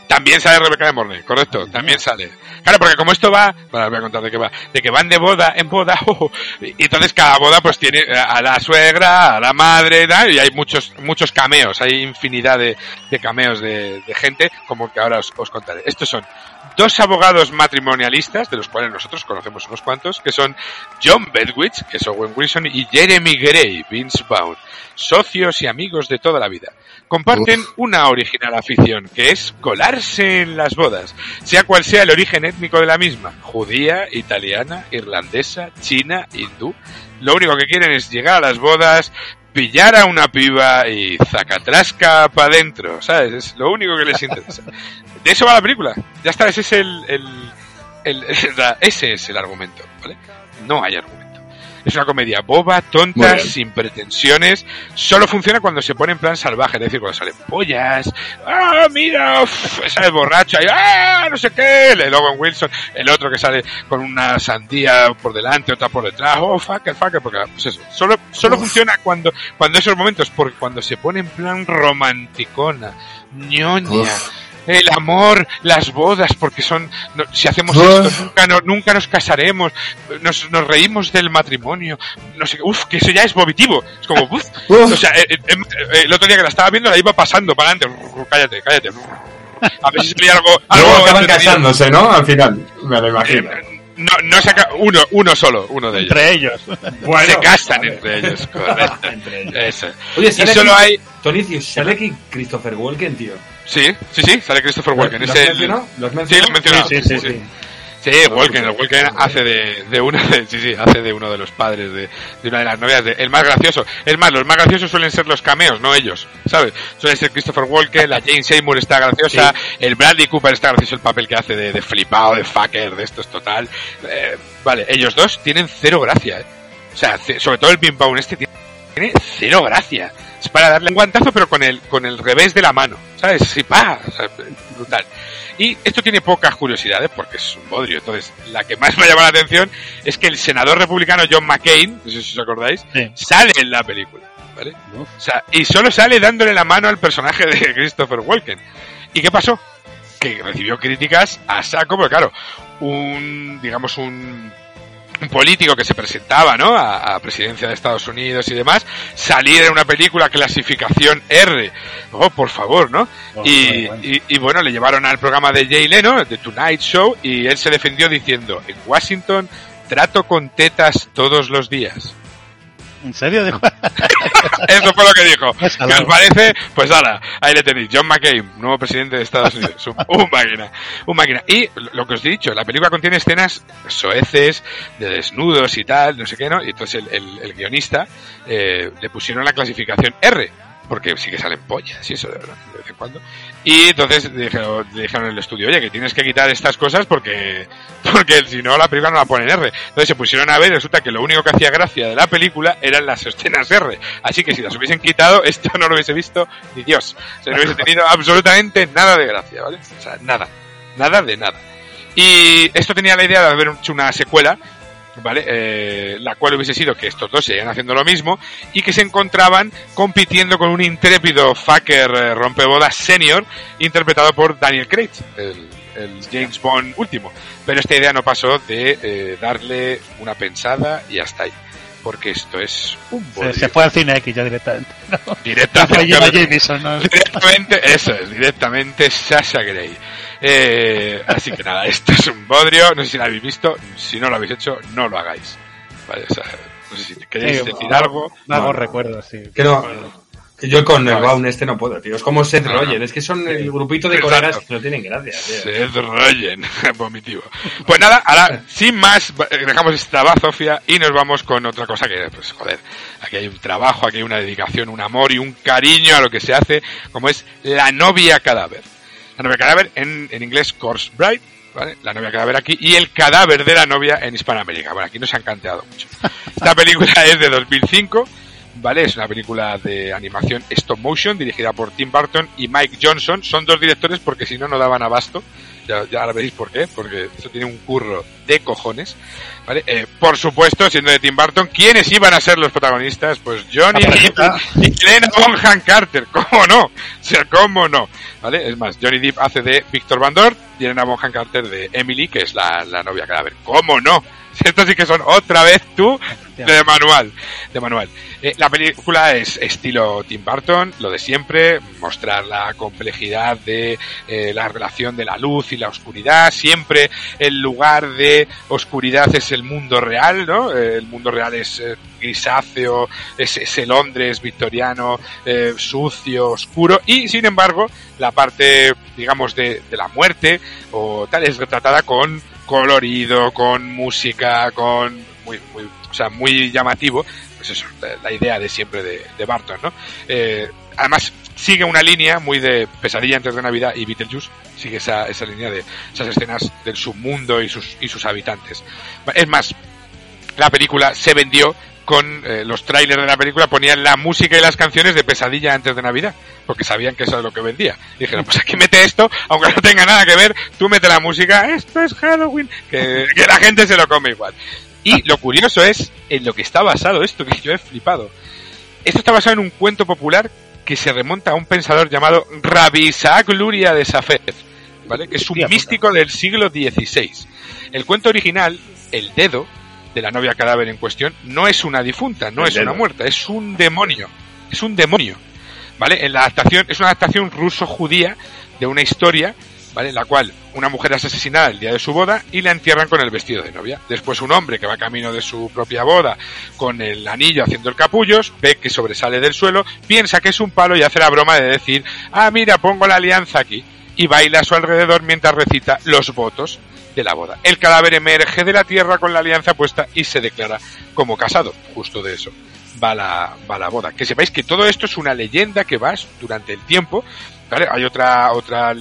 También sale Rebeca de Mornay, correcto, también sale. Claro, porque como esto va, bueno, voy a contar de qué va, de que van de boda en boda, [laughs] oh, y entonces cada boda pues tiene a la suegra, a la madre, y hay muchos muchos cameos, hay infinidad de, de cameos de, de gente, como que ahora os, os contaré. Estos son dos abogados matrimonialistas, de los cuales nosotros conocemos unos cuantos, que son John Bedwich, que es Owen Wilson, y Jeremy Gray, Vince Vaughn, socios y amigos de toda la vida. Comparten una original afición, que es colarse en las bodas, sea cual sea el origen étnico de la misma, judía, italiana, irlandesa, china, hindú. Lo único que quieren es llegar a las bodas, pillar a una piba y zacatrasca para adentro, ¿sabes? Es lo único que les interesa. [laughs] De eso va la película. Ya está, ese es el, el, [laughs] ese es el argumento, ¿vale? No hay argumento. Es una comedia boba, tonta, sin pretensiones. Solo funciona cuando se pone en plan salvaje, es decir, cuando salen pollas. ¡Ah, mira! uf, sale borracho ahí. ¡Ah, no sé qué! El Owen Wilson. El otro que sale con una sandía por delante, otra por detrás. ¡Oh, fucker, fucker! Porque, pues eso. Solo, solo funciona cuando, cuando esos momentos, porque cuando se pone en plan romanticona, ñoña, el amor, las bodas, porque son, no- si hacemos esto, nunca, no- nunca nos casaremos, nos, nos reímos del matrimonio, no sé, uff, que eso ya es vomitivo, es como, uff, [laughs] o sea, eh, eh, eh, el otro día que la estaba viendo la iba pasando para adelante, cállate, cállate, a ver si salía algo, algo Luego acaban casándose, ¿no? Al final, me lo imagino. No, no saca uno, uno solo, uno de ellos. Entre ellos. [laughs] Bueno, se casan vale. entre ellos, [laughs] correcto. Eso. Oye, y sale solo aquí, hay. Tonicio, sale aquí Christopher Walken, tío. Sí, sí, sí, sale Christopher ¿Lo- Walken. lo has el- mencionado? ¿Lo has Sí, mencionado? lo he mencionado. Sí, sí, sí, sí. Sí, Walken, el Walken hace de, de uno de, sí, sí, hace de uno de los padres de, de una de las novias, de, el más gracioso. Es más, los más graciosos suelen ser los cameos, no ellos, ¿sabes? Suele ser Christopher Walken, la Jane Seymour está graciosa, el Bradley Cooper está gracioso el papel que hace de, de flipado, de fucker, de esto es total. Eh, vale, ellos dos tienen cero gracia, ¿eh? O sea, sobre todo el Baum este tiene cero gracia. Es para darle un guantazo, pero con el, con el revés de la mano, ¿sabes? Sí, pa, o sea, brutal. Y esto tiene pocas curiosidades porque es un bodrio. Entonces, la que más me llama la atención es que el senador republicano John McCain, no sé si os acordáis, sale en la película. ¿vale? O sea, y solo sale dándole la mano al personaje de [laughs] Christopher Walken. ¿Y qué pasó? Que recibió críticas a saco, porque claro, un, digamos, un político que se presentaba, ¿no? A, a presidencia de Estados Unidos y demás, salir en una película clasificación R. Oh, por favor, ¿no? y, y, y bueno, le llevaron al programa de Jay Leno, The Tonight Show, y él se defendió diciendo, en Washington trato con tetas todos los días. ¿En serio? Dijo- [laughs] Eso fue lo que dijo. [laughs] ¿Qué os parece? Pues ahora, ahí le tenéis. John McCain, nuevo presidente de Estados Unidos. Un, un máquina. Un máquina. Y lo que os he dicho, la película contiene escenas soeces, de desnudos y tal, no sé qué, ¿no? Y entonces el, el- el guionista eh, le pusieron la clasificación R. Porque sí que salen pollas y eso, de vez en cuando. Y entonces dijeron, en el estudio, oye, que tienes que quitar estas cosas porque, [laughs] porque si no la película no la ponen R. Entonces se pusieron a ver y resulta que lo único que hacía gracia de la película eran las escenas R. Así que si las hubiesen quitado, esto no lo hubiese visto ni Dios. O sea, no hubiese tenido absolutamente nada de gracia, ¿vale? O sea, nada. Nada de nada. Y esto tenía la idea de haber hecho una secuela, ¿vale? Eh, la cual hubiese sido que estos dos seguían haciendo lo mismo y que se encontraban compitiendo con un intrépido fucker eh, rompebodas senior interpretado por Daniel Craig, el, el James Bond último. Pero esta idea no pasó de eh, darle una pensada y hasta ahí. Porque esto es un Se, bodrio. se fue al cine X ya directamente. [laughs] ¿no? Directamente. Fue Jenna Jameson, ¿no? Directamente, eso es, directamente Sasha Grey. Eh, así que nada, esto es un bodrio, no sé si lo habéis visto, si no lo habéis hecho, no lo hagáis. Vale, o sea, no sé si queréis Sí, decir algo. Vagos No. recuerdos, sí. Que no. Que yo con el Baum este no puedo, tío. Es como Seth. Rogen. Es que son el grupito de Exacto. colegas que no tienen gracia, tío. Seth Rogen, [laughs] vomitivo. Pues nada, ahora, sin más, eh, dejamos esta bazofia y nos vamos con otra cosa que, pues joder, aquí hay un trabajo, aquí hay una dedicación, un amor y un cariño a lo que se hace, como es La novia cadáver. La novia cadáver en, en inglés Corpse Bride, ¿vale? La novia cadáver aquí y el cadáver de la novia en Hispanoamérica. Bueno, aquí nos han canteado mucho. Esta película es de 2005, ¿vale? Es una película de animación stop motion dirigida por Tim Burton y Mike Johnson. Son dos directores porque si no, no daban abasto. Ya, ya ahora veréis por qué, porque eso tiene un curro de cojones, ¿vale? Eh, por supuesto, siendo de Tim Burton, ¿quiénes iban a ser los protagonistas? Pues Johnny Depp y Helena Bonham Carter, [laughs] ¿cómo no? O sea, ¿cómo no? ¿Vale? Es más, Johnny Depp hace de Víctor Van Dort y Helena Bonham Carter de Emily, que es la, la novia cadáver. ¿Cómo no? [laughs] Estos sí que son otra vez tú de manual. De manual. Eh, la película es estilo Tim Burton, lo de siempre, mostrar la complejidad de eh, la relación de la luz y la oscuridad. Siempre el lugar de oscuridad es el mundo real, ¿no? Eh, el mundo real es grisáceo, es ese Londres victoriano, sucio, oscuro. Y sin embargo, la parte, digamos, de, de la muerte o tal es retratada con colorido, con música, con muy, muy, o sea, muy llamativo. Pues eso, la, idea de siempre de, de Barton, ¿no? Eh, además, sigue una línea muy de Pesadilla antes de Navidad y Beetlejuice, sigue esa, esa línea de esas escenas del submundo y sus, y sus habitantes. Es más, la película se vendió con eh, los trailers de la película ponían la música y las canciones de Pesadilla antes de Navidad, porque sabían que eso es lo que vendía. Y dijeron, pues aquí mete esto, aunque no tenga nada que ver, tú mete la música, esto es Halloween, que, que la gente se lo come igual. Y lo curioso es en lo que está basado esto, que yo he flipado. Esto está basado en un cuento popular que se remonta a un pensador llamado Rabbi Isaac Luria de Safed, ¿vale? Que es un místico del siglo XVI. El cuento original, El dedo, de la novia cadáver en cuestión, no es una difunta, no El es dedo. una muerta, es un demonio. Es un demonio. ¿Vale? En la adaptación, es una adaptación ruso-judía de una historia, ¿vale? En la cual una mujer es asesinada el día de su boda y la entierran con el vestido de novia. Después un hombre que va camino de su propia boda con el anillo haciendo el capullos, ve que sobresale del suelo, piensa que es un palo y hace la broma de decir, ah, mira, pongo la alianza aquí. Y baila a su alrededor mientras recita los votos de la boda. El cadáver emerge de la tierra con la alianza puesta y se declara como casado. Justo de eso va la, va la boda. Que sepáis que todo esto es una leyenda que va durante el tiempo. ¿vale? Hay otra, otra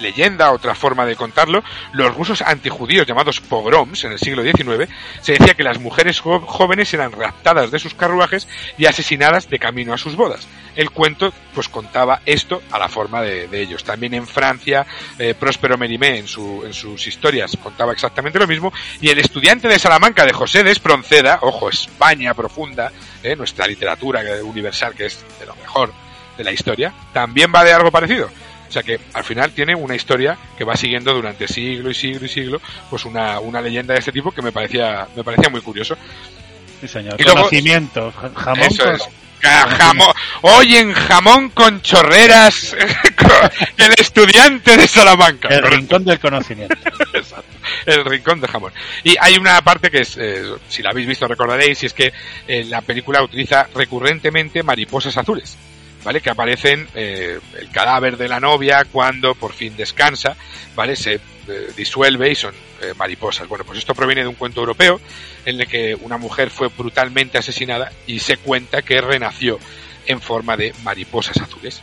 leyenda, otra forma de contarlo. Los rusos antijudíos llamados pogroms en el siglo XIX se decía que las mujeres jóvenes eran raptadas de sus carruajes y asesinadas de camino a sus bodas. El cuento pues contaba esto a la forma de, de ellos. También en Francia, eh, Próspero Mérimée en, su, en sus historias contaba exactamente lo mismo. Y el estudiante de Salamanca de José de Espronceda, ojo, España profunda, eh, nuestra literatura universal que es de lo mejor de la historia, también va de algo parecido. O sea que al final tiene una historia que va siguiendo durante siglo y siglo y siglo, pues una, una leyenda de este tipo que me parecía, me parecía muy curioso. Sí, señor. Y luego- Jamón. Eso es. Jamón, hoy en jamón con chorreras, [laughs] el estudiante de Salamanca. El Correcto. rincón del conocimiento. [laughs] Exacto. El rincón de jamón. Y hay una parte que es, eh, si la habéis visto recordaréis, y es que eh, la película utiliza recurrentemente mariposas azules. ¿Vale? Que aparecen eh, el cadáver de la novia cuando por fin descansa, ¿vale? Se eh, disuelve y son eh, mariposas. Bueno, pues esto proviene de un cuento europeo en el que una mujer fue brutalmente asesinada y se cuenta que renació en forma de mariposas azules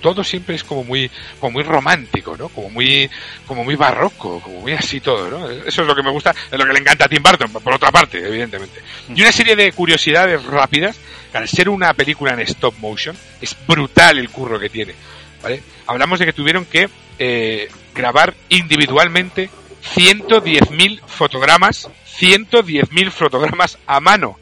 todo siempre es como muy como muy romántico, ¿no? Como muy como muy barroco, como muy así todo, ¿no? Eso es lo que me gusta, es lo que le encanta a Tim Burton, por otra parte, evidentemente. Y una serie de curiosidades rápidas, que al ser una película en stop motion, es brutal el curro que tiene, ¿vale? Hablamos de que tuvieron que eh, grabar individualmente 110.000 fotogramas, 110.000 fotogramas a mano,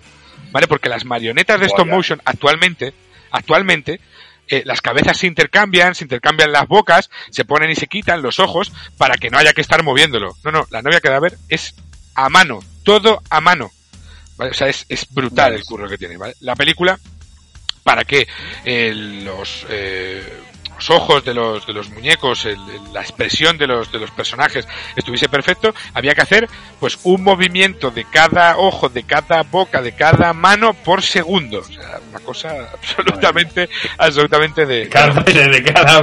¿vale? Porque las marionetas de stop motion actualmente, actualmente, eh, las cabezas se intercambian, se intercambian las bocas, se ponen y se quitan los ojos para que no haya que estar moviéndolo. No, no, la novia cadáver es a mano, todo a mano. ¿vale? O sea, es, es brutal el curro que tiene. ¿vale? La película, para que eh, los, eh, los ojos de los, de los muñecos, el- el- la expresión de los, de los personajes estuviese perfecto, había que hacer pues un movimiento de cada ojo, de cada boca, de cada mano por segundo. O sea, una cosa [laughs] absolutamente, absolutamente de... Cada- de cada...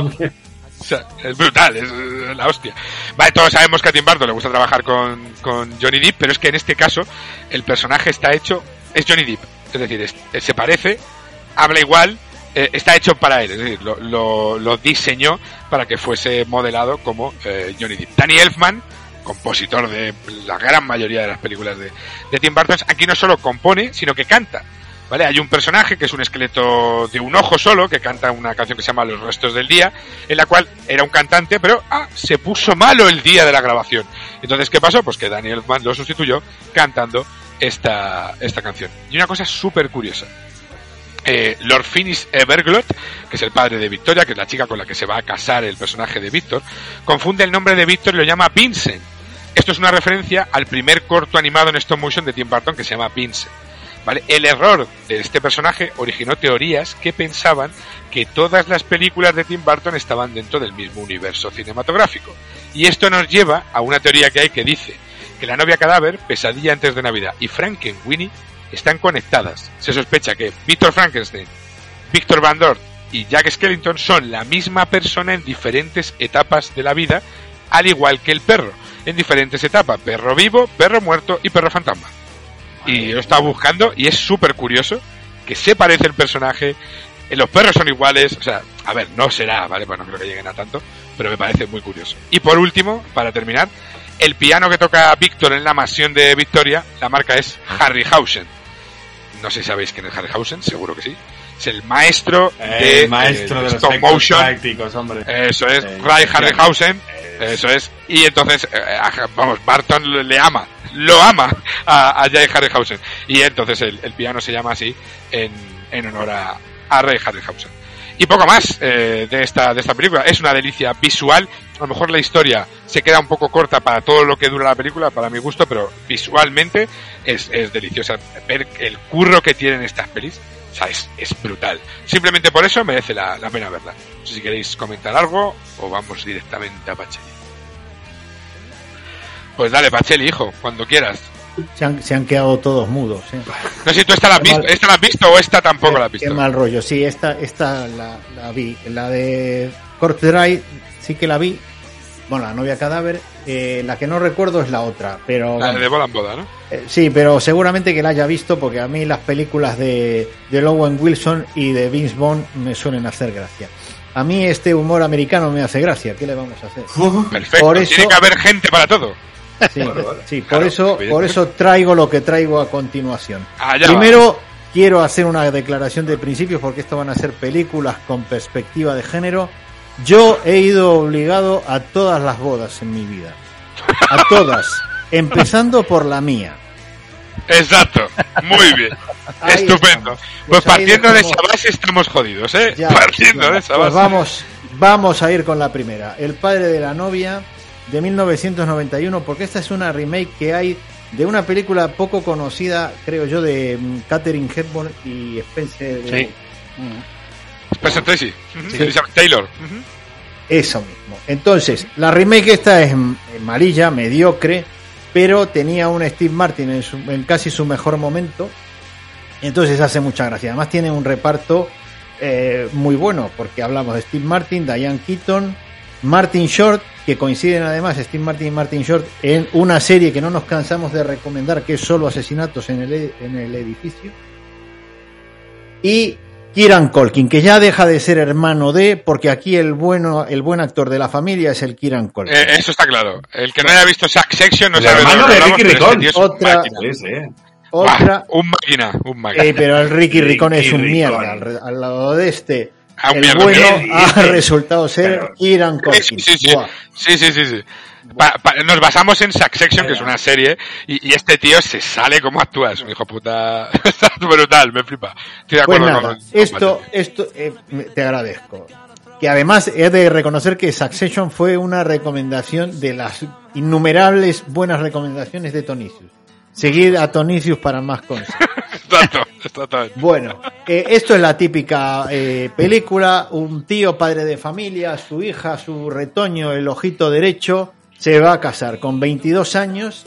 O sea, es brutal, es la hostia. Vale, todos sabemos que a Tim Burton le gusta trabajar con, con Johnny Depp, pero es que en este caso el personaje está hecho, es Johnny Depp. Es decir, es- se parece, habla igual, eh, está hecho para él. Es decir, lo, diseñó para que fuese modelado como eh, Johnny Depp. Danny Elfman, compositor de la gran mayoría de las películas de, de Tim Burton, aquí no solo compone, sino que canta. ¿Vale? Hay un personaje que es un esqueleto de un ojo solo, que canta una canción que se llama Los restos del día, en la cual era un cantante, pero ah, se puso malo el día de la grabación. Entonces, ¿qué pasó? Pues que Daniel Mann lo sustituyó cantando esta, esta canción. Y una cosa súper curiosa. Eh, Lord Finis Everglot, que es el padre de Victoria, que es la chica con la que se va a casar el personaje de Víctor, confunde el nombre de Víctor y lo llama Vincent. Esto es una referencia al primer corto animado en stop motion de Tim Burton que se llama Vincent. ¿Vale? El error de este personaje originó teorías que pensaban que todas las películas de Tim Burton estaban dentro del mismo universo cinematográfico. Y esto nos lleva a una teoría que hay que dice que la novia cadáver, Pesadilla antes de Navidad y Frankenweenie están conectadas. Se sospecha que Víctor Frankenstein, Víctor Van Dort y Jack Skellington son la misma persona en diferentes etapas de la vida, al igual que el perro, en diferentes etapas, perro vivo, perro muerto y perro fantasma. Y yo estaba buscando y es súper curioso que se parece el personaje, eh, los perros son iguales, o sea, a ver, no será, ¿vale? Pues no creo que lleguen a tanto, pero me parece muy curioso. Y por último, para terminar, el piano que toca Víctor en la mansión de Victoria, la marca es Harryhausen. No sé si sabéis quién es Harryhausen, seguro que sí. Es el maestro El de maestro eh, de stop motion. prácticos, hombre. Eso es, Eh, Ray. Harryhausen. Eso es. Y entonces, eh, vamos, Barton le- le ama, lo ama a, a Jay Harryhausen. Y entonces el, el piano se llama así en, en honor a, a Ray Harryhausen. Y poco más eh, de, esta, de esta película. Es una delicia visual. A lo mejor la historia se queda un poco corta para todo lo que dura la película, para mi gusto, pero visualmente es, es deliciosa. Ver el curro que tienen estas pelis, o sea, es, es brutal. Simplemente por eso merece la, pena verla. No sé si queréis comentar algo o vamos directamente a Pacheli. Pues dale, Pacheli, hijo, cuando quieras. Se han, se han quedado todos mudos. ¿eh? No sé si tú esta la has Qué visto, esta la has visto o esta tampoco la has Qué visto. mal rollo. Sí, esta, esta la, la vi. La de Corpse Drive sí que la vi. Bueno, la novia cadáver. Eh, la que no recuerdo es la otra. Pero La de Bola en Boda, ¿no? eh, sí, pero seguramente que la haya visto porque a mí las películas de, de Owen Wilson y de Vince Vaughn me suelen hacer gracia. A mí este humor americano me hace gracia. ¿Qué le vamos a hacer? Perfecto. Por eso- Tiene que haber gente para todo. Sí, sí, por eso, por eso traigo lo que traigo a continuación. Allá Primero quiero hacer una declaración de principios porque esto van a ser películas con perspectiva de género. Yo he ido obligado a todas las bodas en mi vida. A todas. [laughs] empezando por la mía. Exacto. Muy bien. [laughs] Ahí Estupendo. estamos. Pues Pues partiendo de esa base estamos jodidos, ¿eh? Ya, partiendo de esa Pues base. vamos, vamos a ir con la primera. El padre de la novia de 1991, porque esta es una remake que hay de una película poco conocida, creo yo, de mm, Catherine Hepburn y Spencer. Sí. Spencer Tracy. Sí. Taylor. Eso mismo. Entonces, la remake esta es mm, amarilla, mediocre, pero tenía un Steve Martin en, su- en casi su mejor momento. Entonces hace mucha gracia. Además tiene un reparto eh, muy bueno, porque hablamos de Steve Martin, Diane Keaton, Martin Short, que coinciden además Steve Martin y Martin Short en una serie que no nos cansamos de recomendar, que es solo asesinatos en el, e- en el edificio. Y Kieran Colkin, que ya deja de ser hermano de, porque aquí el bueno, el buen actor de la familia es el Kieran Colkin. Eh, eso está claro. El que no haya visto Sack Section no El sabe hermano de Ricky Ricón. Otra- un máquina. Otra- un máquina, un máquina. Eh, pero el Ricky Ricón es un mierda. Al, al lado de este, el mierda. bueno ¿Qué ha resultado ser Kieran Colkin. Sí, sí, sí. Sí, sí, sí, sí. Pa- pa- nos basamos en Succession, que es una serie, y, y este tío se sale como actúa, es un hijo puta [laughs] Está brutal, me flipa. Estoy de Pues acuerdo nada, con, con esto, esto eh, te agradezco. Que además he de reconocer que Succession fue una recomendación de las innumerables buenas recomendaciones de Tonicius. Seguid a Tonicius para más cosas. [laughs] Exacto, exactamente. Bueno, eh, esto es la típica eh, película, un tío padre de familia, su hija, su retoño, el ojito derecho, se va a casar con 22 años,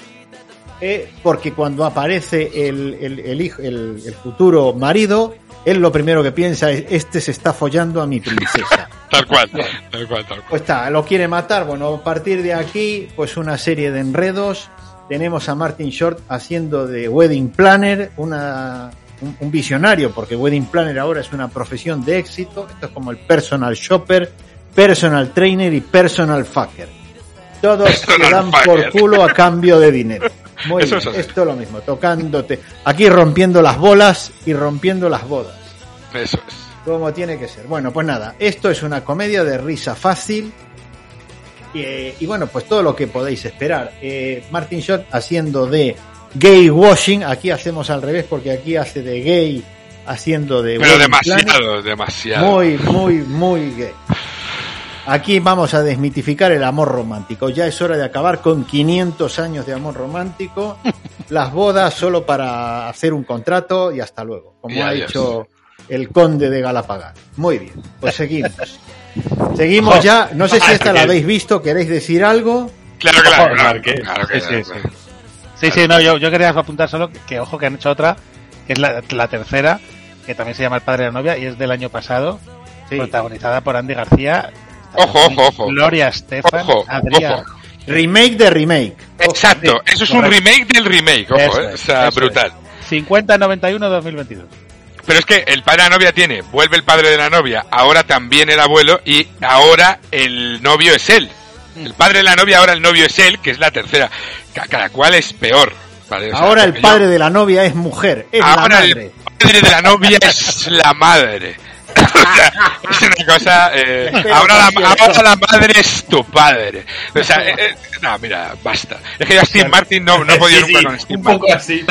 eh, porque cuando aparece el, el- el, el futuro marido, él lo primero que piensa es, este se está follando a mi princesa. [laughs] Tal cual, tal cual, tal cual. Pues está, lo quiere matar. Bueno, a partir de aquí, pues una serie de enredos. Tenemos a Martin Short haciendo de wedding planner, una, un, un visionario, porque wedding planner ahora es una profesión de éxito. Esto es como el personal shopper, personal trainer y personal fucker. Todos se Personal dan fucker. por culo a cambio de dinero. Muy Eso bien, es esto es lo mismo, tocándote. Aquí rompiendo las bolas y rompiendo las bodas Eso es. como tiene que ser. Bueno, pues nada, esto es una comedia de risa fácil. Y, y bueno, pues todo lo que podéis esperar. Eh, Martin Short haciendo de gay washing, aquí hacemos al revés porque aquí hace de gay haciendo de Pero demasiado, demasiado. Muy, muy, muy gay. Aquí vamos a desmitificar el amor romántico. Ya es hora de acabar con 500 años de amor romántico. [laughs] Las bodas solo para hacer un contrato y hasta luego, como Y ha adiós. dicho el conde de Galapagar. Muy bien, pues [laughs] seguimos. Seguimos ya. No sé si esta la habéis visto. ¿Queréis decir algo? Claro, claro, Ojo, claro, que Sí, sí, sí. sí. Sí, sí, no, yo, yo quería apuntar solo que, que, ojo que han hecho otra, que es la, la tercera, que también se llama El Padre de la Novia y es del año pasado, protagonizada por Andy García, Ojo, ojo, ojo. Gloria Estefan, Ojo, Adrián. ojo. Remake de remake. Exacto, eso es un remake del remake, ojo, eh, es, o sea, brutal. 50-91-2022. Pero es que el padre de la novia tiene, vuelve el padre de la novia, ahora también el abuelo y ahora el novio es él. El padre de la novia, ahora el novio es él, que es la tercera. Ca- Cada cual es peor. ¿vale? O sea, Ahora el yo- padre de la novia es mujer. Es la ahora madre. el padre de la novia es la madre. [laughs] O sea, es una cosa. eh, ahora, la, cierto. ahora la madre es tu padre. O sea, eh, eh, no, mira, basta. Es que ya Steve Martin no, no Sí, nunca sí, con Steve un poco así,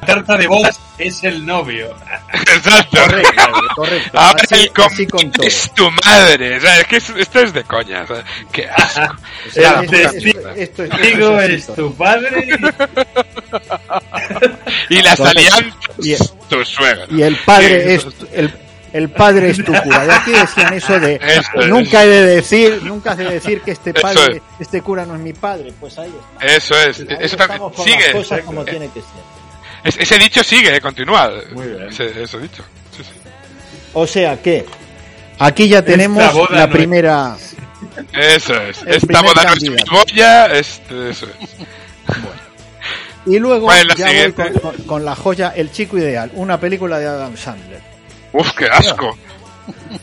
tal, tarta de bodas es el novio. Exacto. Correcto, correcto. [laughs] Ahora Así- el así con todo. es tu madre. O sea, es que es- esto es de coña. o sea, qué asco. O sea, es- mierda. esto es- esto Digo, es tu padre. [laughs] Y las alianzas, Y- tu suegra. Y el padre es el, el padre es tu cura. De aquí decían eso de [laughs] Eso es. nunca he de decir, nunca has de decir que este padre, es. este cura no es mi padre. Pues ahí está. Eso es. Ahí Eso también sigue. las cosas como tiene que ser. Es- ese dicho sigue, eh, continúa. Muy bien. Ese, ese dicho. Sí, sí. O sea que aquí ya tenemos la no es- primera. Eso es. El Esta boda no es boya. Este, eso es. Y luego con, con- con la joya El chico ideal, una película de Adam Sandler. Uf, qué asco.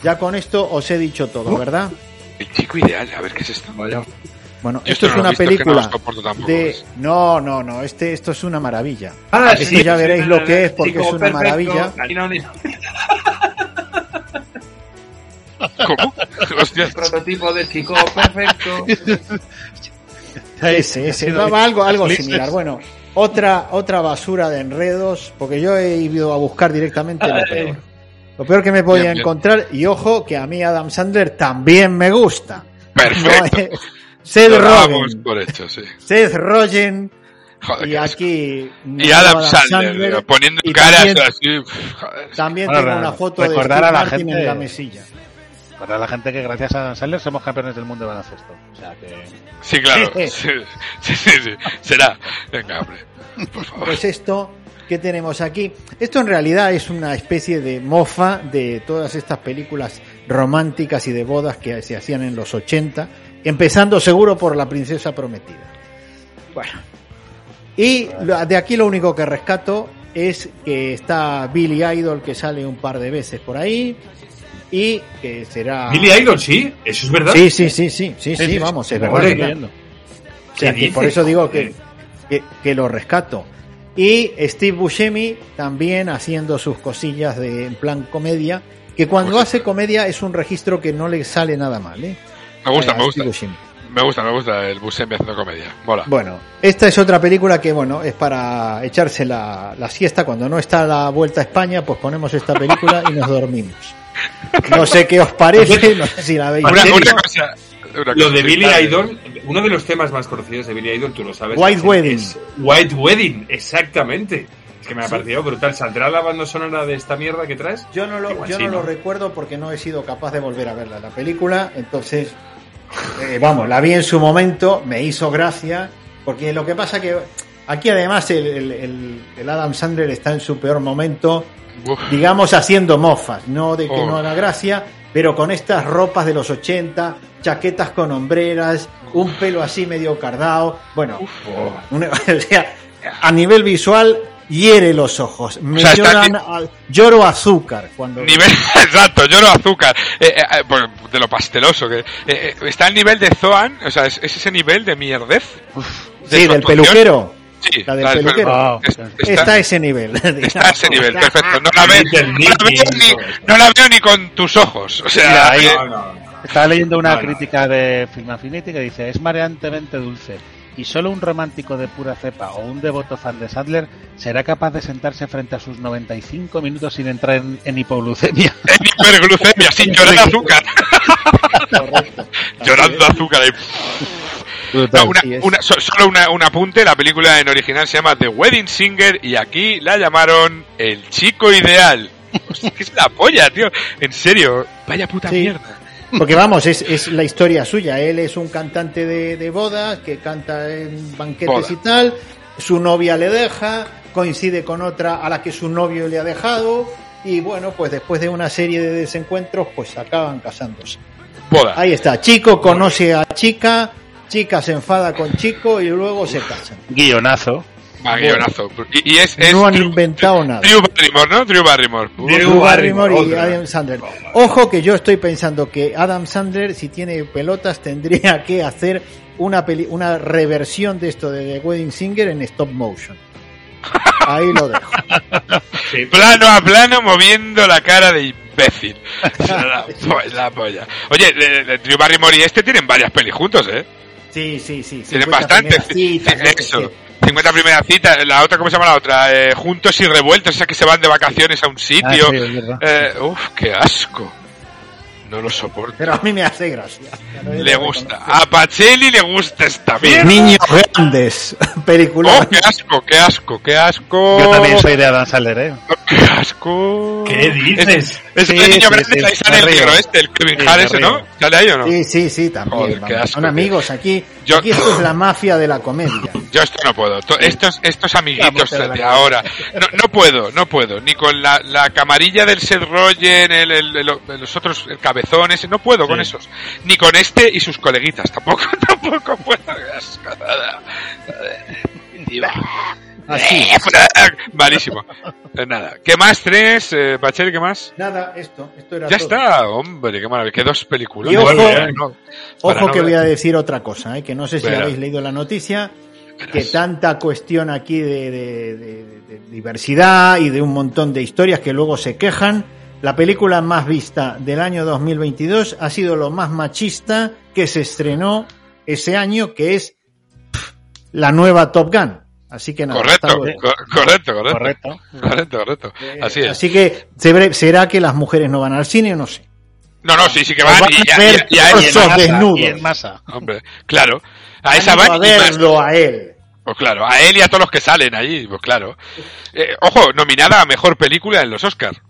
Ya con esto os he dicho todo, ¿verdad? El chico ideal. A ver, ¿qué es esto? Bueno, esto esto es no una no película tampoco, de no, no, no, este esto es una maravilla. Ah, esto sí, ya sí, veréis sí, lo que es porque es una perfecto. maravilla. No, ¿Cómo? [laughs] Hostia. Prototipo de chico perfecto. Ese, ese, va- algo, algo similar. Bueno, otra, otra basura de enredos, porque yo he ido a buscar directamente lo peor. Lo peor que me podía Bien, bien. encontrar, y ojo que a mí Adam Sandler también me gusta. Perfecto. No, eh, Seth Rogen, por hecho, sí. Seth Rogen, Joder, y aquí Y Adam Sandler, poniendo y caras también, así. joder. también Bueno, una foto de Steve a la Martin gente- en la mesilla. Para la gente que gracias a Dan Sandler somos campeones del mundo de baloncesto. O sea que. Sí, claro. [laughs] Sí, sí, sí, sí. Será. Venga, hombre. Por favor. Pues esto que tenemos aquí, esto en realidad es una especie de mofa de todas estas películas románticas y de bodas que se hacían en los 80, empezando seguro por La princesa prometida. Bueno. Y de aquí lo único que rescato es que está Billy Idol que sale un par de veces por ahí y que será Billy Idol, sí, eso es verdad. Sí, sí, sí, sí, sí, Sí, vamos, es verdad. ¿qué- claro. O sea, qué que por eso digo que, Joder. que, que lo rescato. Y Steve Buscemi también haciendo sus cosillas de en plan comedia, que cuando Pues hace comedia es un registro que no le sale nada mal, ¿eh? Me gusta, me gusta. Me gusta, me gusta el Buscemi haciendo comedia. Mola. Bueno, esta es otra película que, bueno, es para echarse la, la siesta. Cuando no está la vuelta a España, pues ponemos esta película y nos dormimos. No sé qué os parece, no sé si la veis. Una, una cosa. una Lo de Billy Idol, uno de los temas más conocidos de Billy Idol, tú lo sabes. White es- Wedding. es White Wedding, exactamente. Es que me ha parecido brutal. ¿Saldrá la banda sonora de esta mierda que traes? Yo no lo, Igual yo sí, no lo recuerdo porque no he sido capaz de volver a verla la película, entonces, eh, vamos, la vi en su momento, me hizo gracia, porque lo que pasa que aquí además el, el- el- el Adam Sandler está en su peor momento, Uf. digamos haciendo mofas, no de que Oh. no haga gracia, pero con estas ropas de los 80, chaquetas con hombreras, un pelo así medio cardado, bueno, una- [laughs] o sea, a nivel visual hiere los ojos, me O sea, está lloran lloro azúcar cuando [laughs] Nivel, exacto, lloro azúcar. Eh, eh, eh, bueno, de lo pasteloso que. eh, está al nivel de Zoan, o sea, es, es ese nivel de mierdez. de Sí, del peluquero. Sí, La del la del peluquero. pelu- es- Está, está, a ese nivel. [laughs] está a ese nivel, perfecto. No la, no la veo ni, no la veo ni con tus ojos. O sea, Mira, ahí- eh, No, no. Estaba leyendo una No, no. crítica de Film Affinity que dice es mareantemente dulce y solo un romántico de pura cepa o un devoto fan de Sadler será capaz de sentarse frente a sus 95 minutos sin entrar en, en hipoglucemia. [laughs] en hiperglucemia, sin llorar azúcar. [laughs] Llorando azúcar. No, una- una- so- solo una- un apunte, la película en original se llama The Wedding Singer y aquí la llamaron El Chico Ideal. [laughs] Hostia, ¿Qué es la polla, tío? En serio, vaya puta Sí. mierda. Porque vamos, es, es la historia suya. Él es un cantante de, de bodas que canta en banquetes Boda. y tal. Su novia le deja, coincide con otra a la que su novio le ha dejado. Y bueno, pues después de una serie de desencuentros, pues acaban casándose. Boda. Ahí está, chico conoce a chica, chica se enfada con chico y luego se casan. Guionazo. Guionazo. Y, y es, es No han Drew, inventado nada. Drew Barrymore, ¿no? Drew Barrymore. Drew Drew Barrymore y otra. Adam Sandler. Ojo que yo estoy pensando que Adam Sandler, si tiene pelotas, tendría [laughs] que hacer una peli- una reversión de esto de The Wedding Singer en stop motion. Ahí lo dejo. [laughs] Sí. Plano a plano moviendo la cara de imbécil. [laughs] la, po- la polla. Oye, le- le- Drew Barrymore y este tienen varias pelis juntos, ¿eh? Sí, sí, sí. Tienen 50 bastantes. Sí, eso. sea. 50 primeras citas, la otra, ¿cómo se llama la otra? Eh, juntos y revueltos, esa que se van de vacaciones a un sitio. Ah, sí. Eh, uf, qué asco. No lo soporto. Pero a mí me hace gracia. Le gusta. A Pacelli le gusta esta mierda. Niños grandes. Película. Oh, qué asco, qué asco, qué asco. Yo también soy de Adam Sandler, ¿eh? Qué asco. ¿Qué dices? Es Sí, el niño sí, grande, sí, ahí sale el negro este, el Kevin Sí, Hart ese. ¿no? ¿Sale ahí o no? Sí, sí, sí, también. Joder, qué asco, Son amigos aquí. Yo- Aquí esto es la mafia de la comedia. Yo esto no puedo. To- Estos, estos amiguitos de ahora. No, no puedo, no puedo. Ni con la, la camarilla del Seth Rogen, el, el- el- los otros el cabezón ese, no puedo con esos. Ni con este y sus coleguitas. Tampoco, [laughs] tampoco puedo. Qué asco, nada. Diva. Así. Malísimo. [laughs] Eh, Nada. ¿Qué más tres? Eh, Pachel, ¿qué más? Nada, esto, esto era Ya todo. está, hombre, qué maravilla. Qué dos películas. Y ojo, ojo no que ver. voy a decir otra cosa, ¿eh? que no sé si habéis leído la noticia, que tanta cuestión aquí de, de- de- de diversidad y de un montón de historias que luego se quejan, la película más vista del año 2022 ha sido lo más machista que se estrenó ese año, que es pff, la nueva Top Gun. Así que nada, Correcto, co- correcto, correcto. Correcto, correcto. Así es. Así que se- será que las mujeres no van al cine, no sé. No, no, sí, sí que van. van y, a ver y- y a él- torsos y en masa, desnudos. y en masa. Hombre, claro. A esa van a verlo a él. Pues claro, a él y a todos los que salen allí, pues claro. Eh, ojo, nominada a mejor película en los Oscars.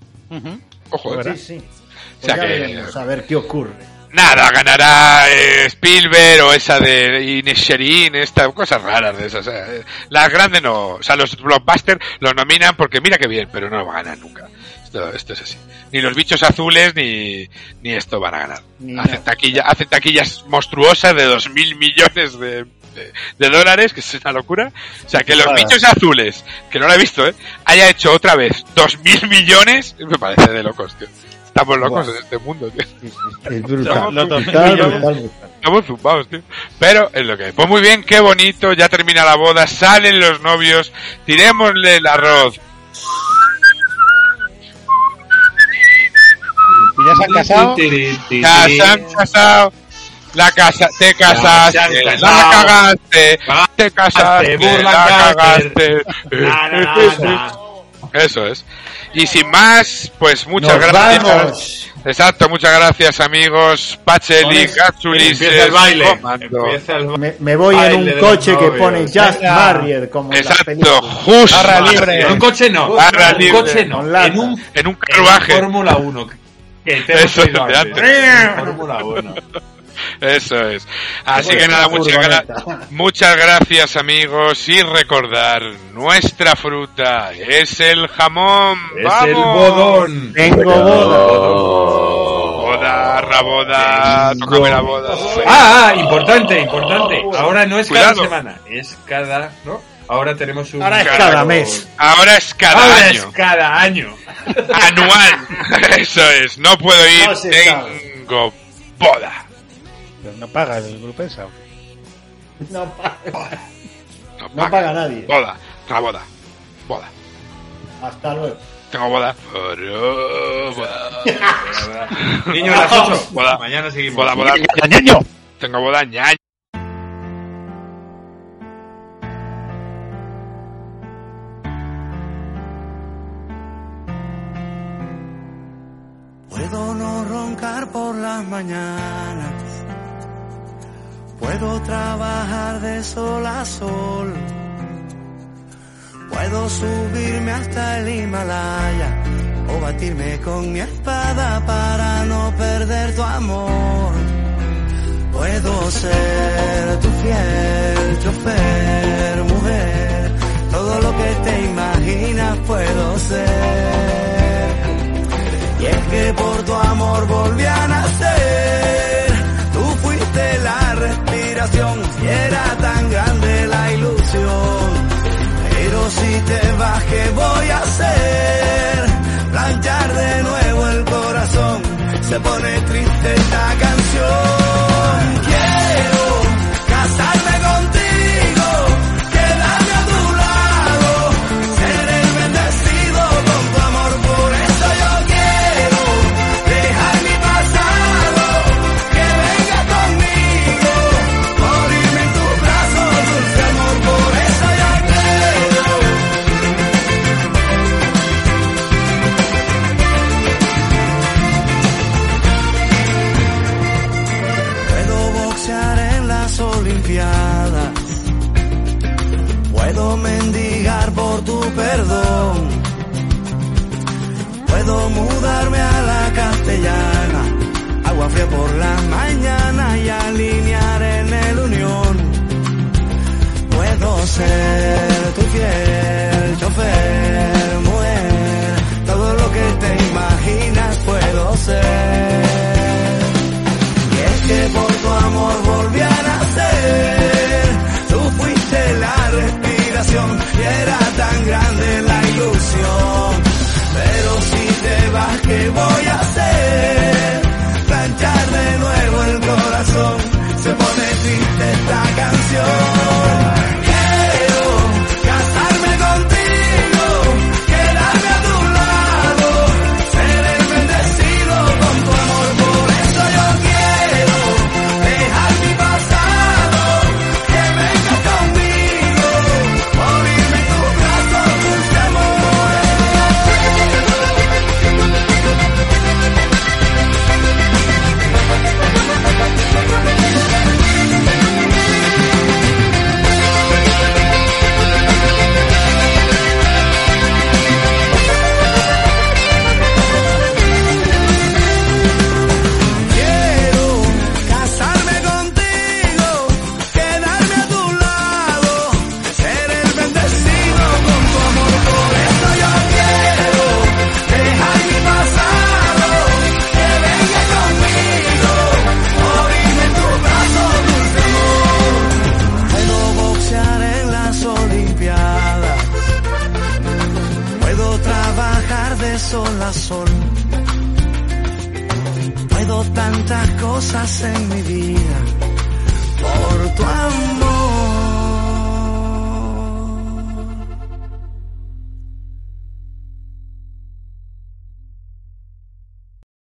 Ojo, Sí, ¿eh? sí. O Pues sea ya que- veremos a ver qué ocurre. Nada, ganará eh, Spielberg o esa de Inisherin, esta, cosas raras de esas. eh. Las grandes no, o sea, los blockbusters los nominan porque mira que bien, pero no lo van a ganar nunca. Esto, esto es así. Ni los bichos azules ni, ni esto van a ganar. Hacen, taquilla, hacen taquillas monstruosas de dos mil millones de, de- de dólares, que es una locura. O sea, que los bichos azules, que no lo he visto, ¿eh? haya hecho otra vez dos mil millones, me parece de locos, tío. Estamos locos Buah. en este mundo, tío. Es brutal. Estamos zumbados, tío. brutal, Estamos zumbados, tío. Pero es lo que hay. Pues muy bien, qué bonito, ya termina la boda, salen los novios, tirémosle el arroz. ¿Y ya se han casado? Ya se han casado. La casa, te casaste, la cagaste, te casaste, la cagaste. [laughs] Eso es. Y sin más, pues muchas Nos gracias. vamos. Exacto, muchas gracias amigos. Pacheli, Gatsulis, empieza el baile. El Me, me voy en baile un de los coche que pone Just Venga. Married, como en las Exacto, justo. Barra libre. En un coche no. Barra en un libre. coche no. En un En un carruaje. Fórmula 1. Que te Eso es oído de antes. antes. Fórmula 1. Eso es. Así Pues que nada, muchas, gra- [laughs] muchas gracias amigos y recordar, nuestra fruta es el jamón. Es ¡Vamos! el bodón. Tengo boda. Boda, raboda, tócame la boda. Ah, ah, importante, importante. Ahora no es cada semana, es cada, ¿no? Ahora tenemos un Ahora es cada mes. Ahora es cada Ahora año. es cada año. Anual. [laughs] [laughs] Eso es. No puedo ir. No se sabe. tengo boda. Pero no paga el grupo esa. No paga, No, no paga nadie. Boda. Raboda. Boda. Hasta luego. Tengo boda. Boda. Niño, a las 8. Boda. Mañana seguimos. Boda, boda. ¡Ñaño! Tengo boda, ñaño. Puedo no roncar por las mañanas. Puedo trabajar de sol a sol. Puedo subirme hasta el Himalaya o batirme con mi espada para no perder tu amor. Puedo ser tu fiel chofer, mujer. Todo lo que te imaginas puedo ser. Y es que por tu amor volví a nacer. Respiración y era tan grande la ilusión. Pero si te vas, ¿qué voy a hacer? Planchar de nuevo el corazón. Se pone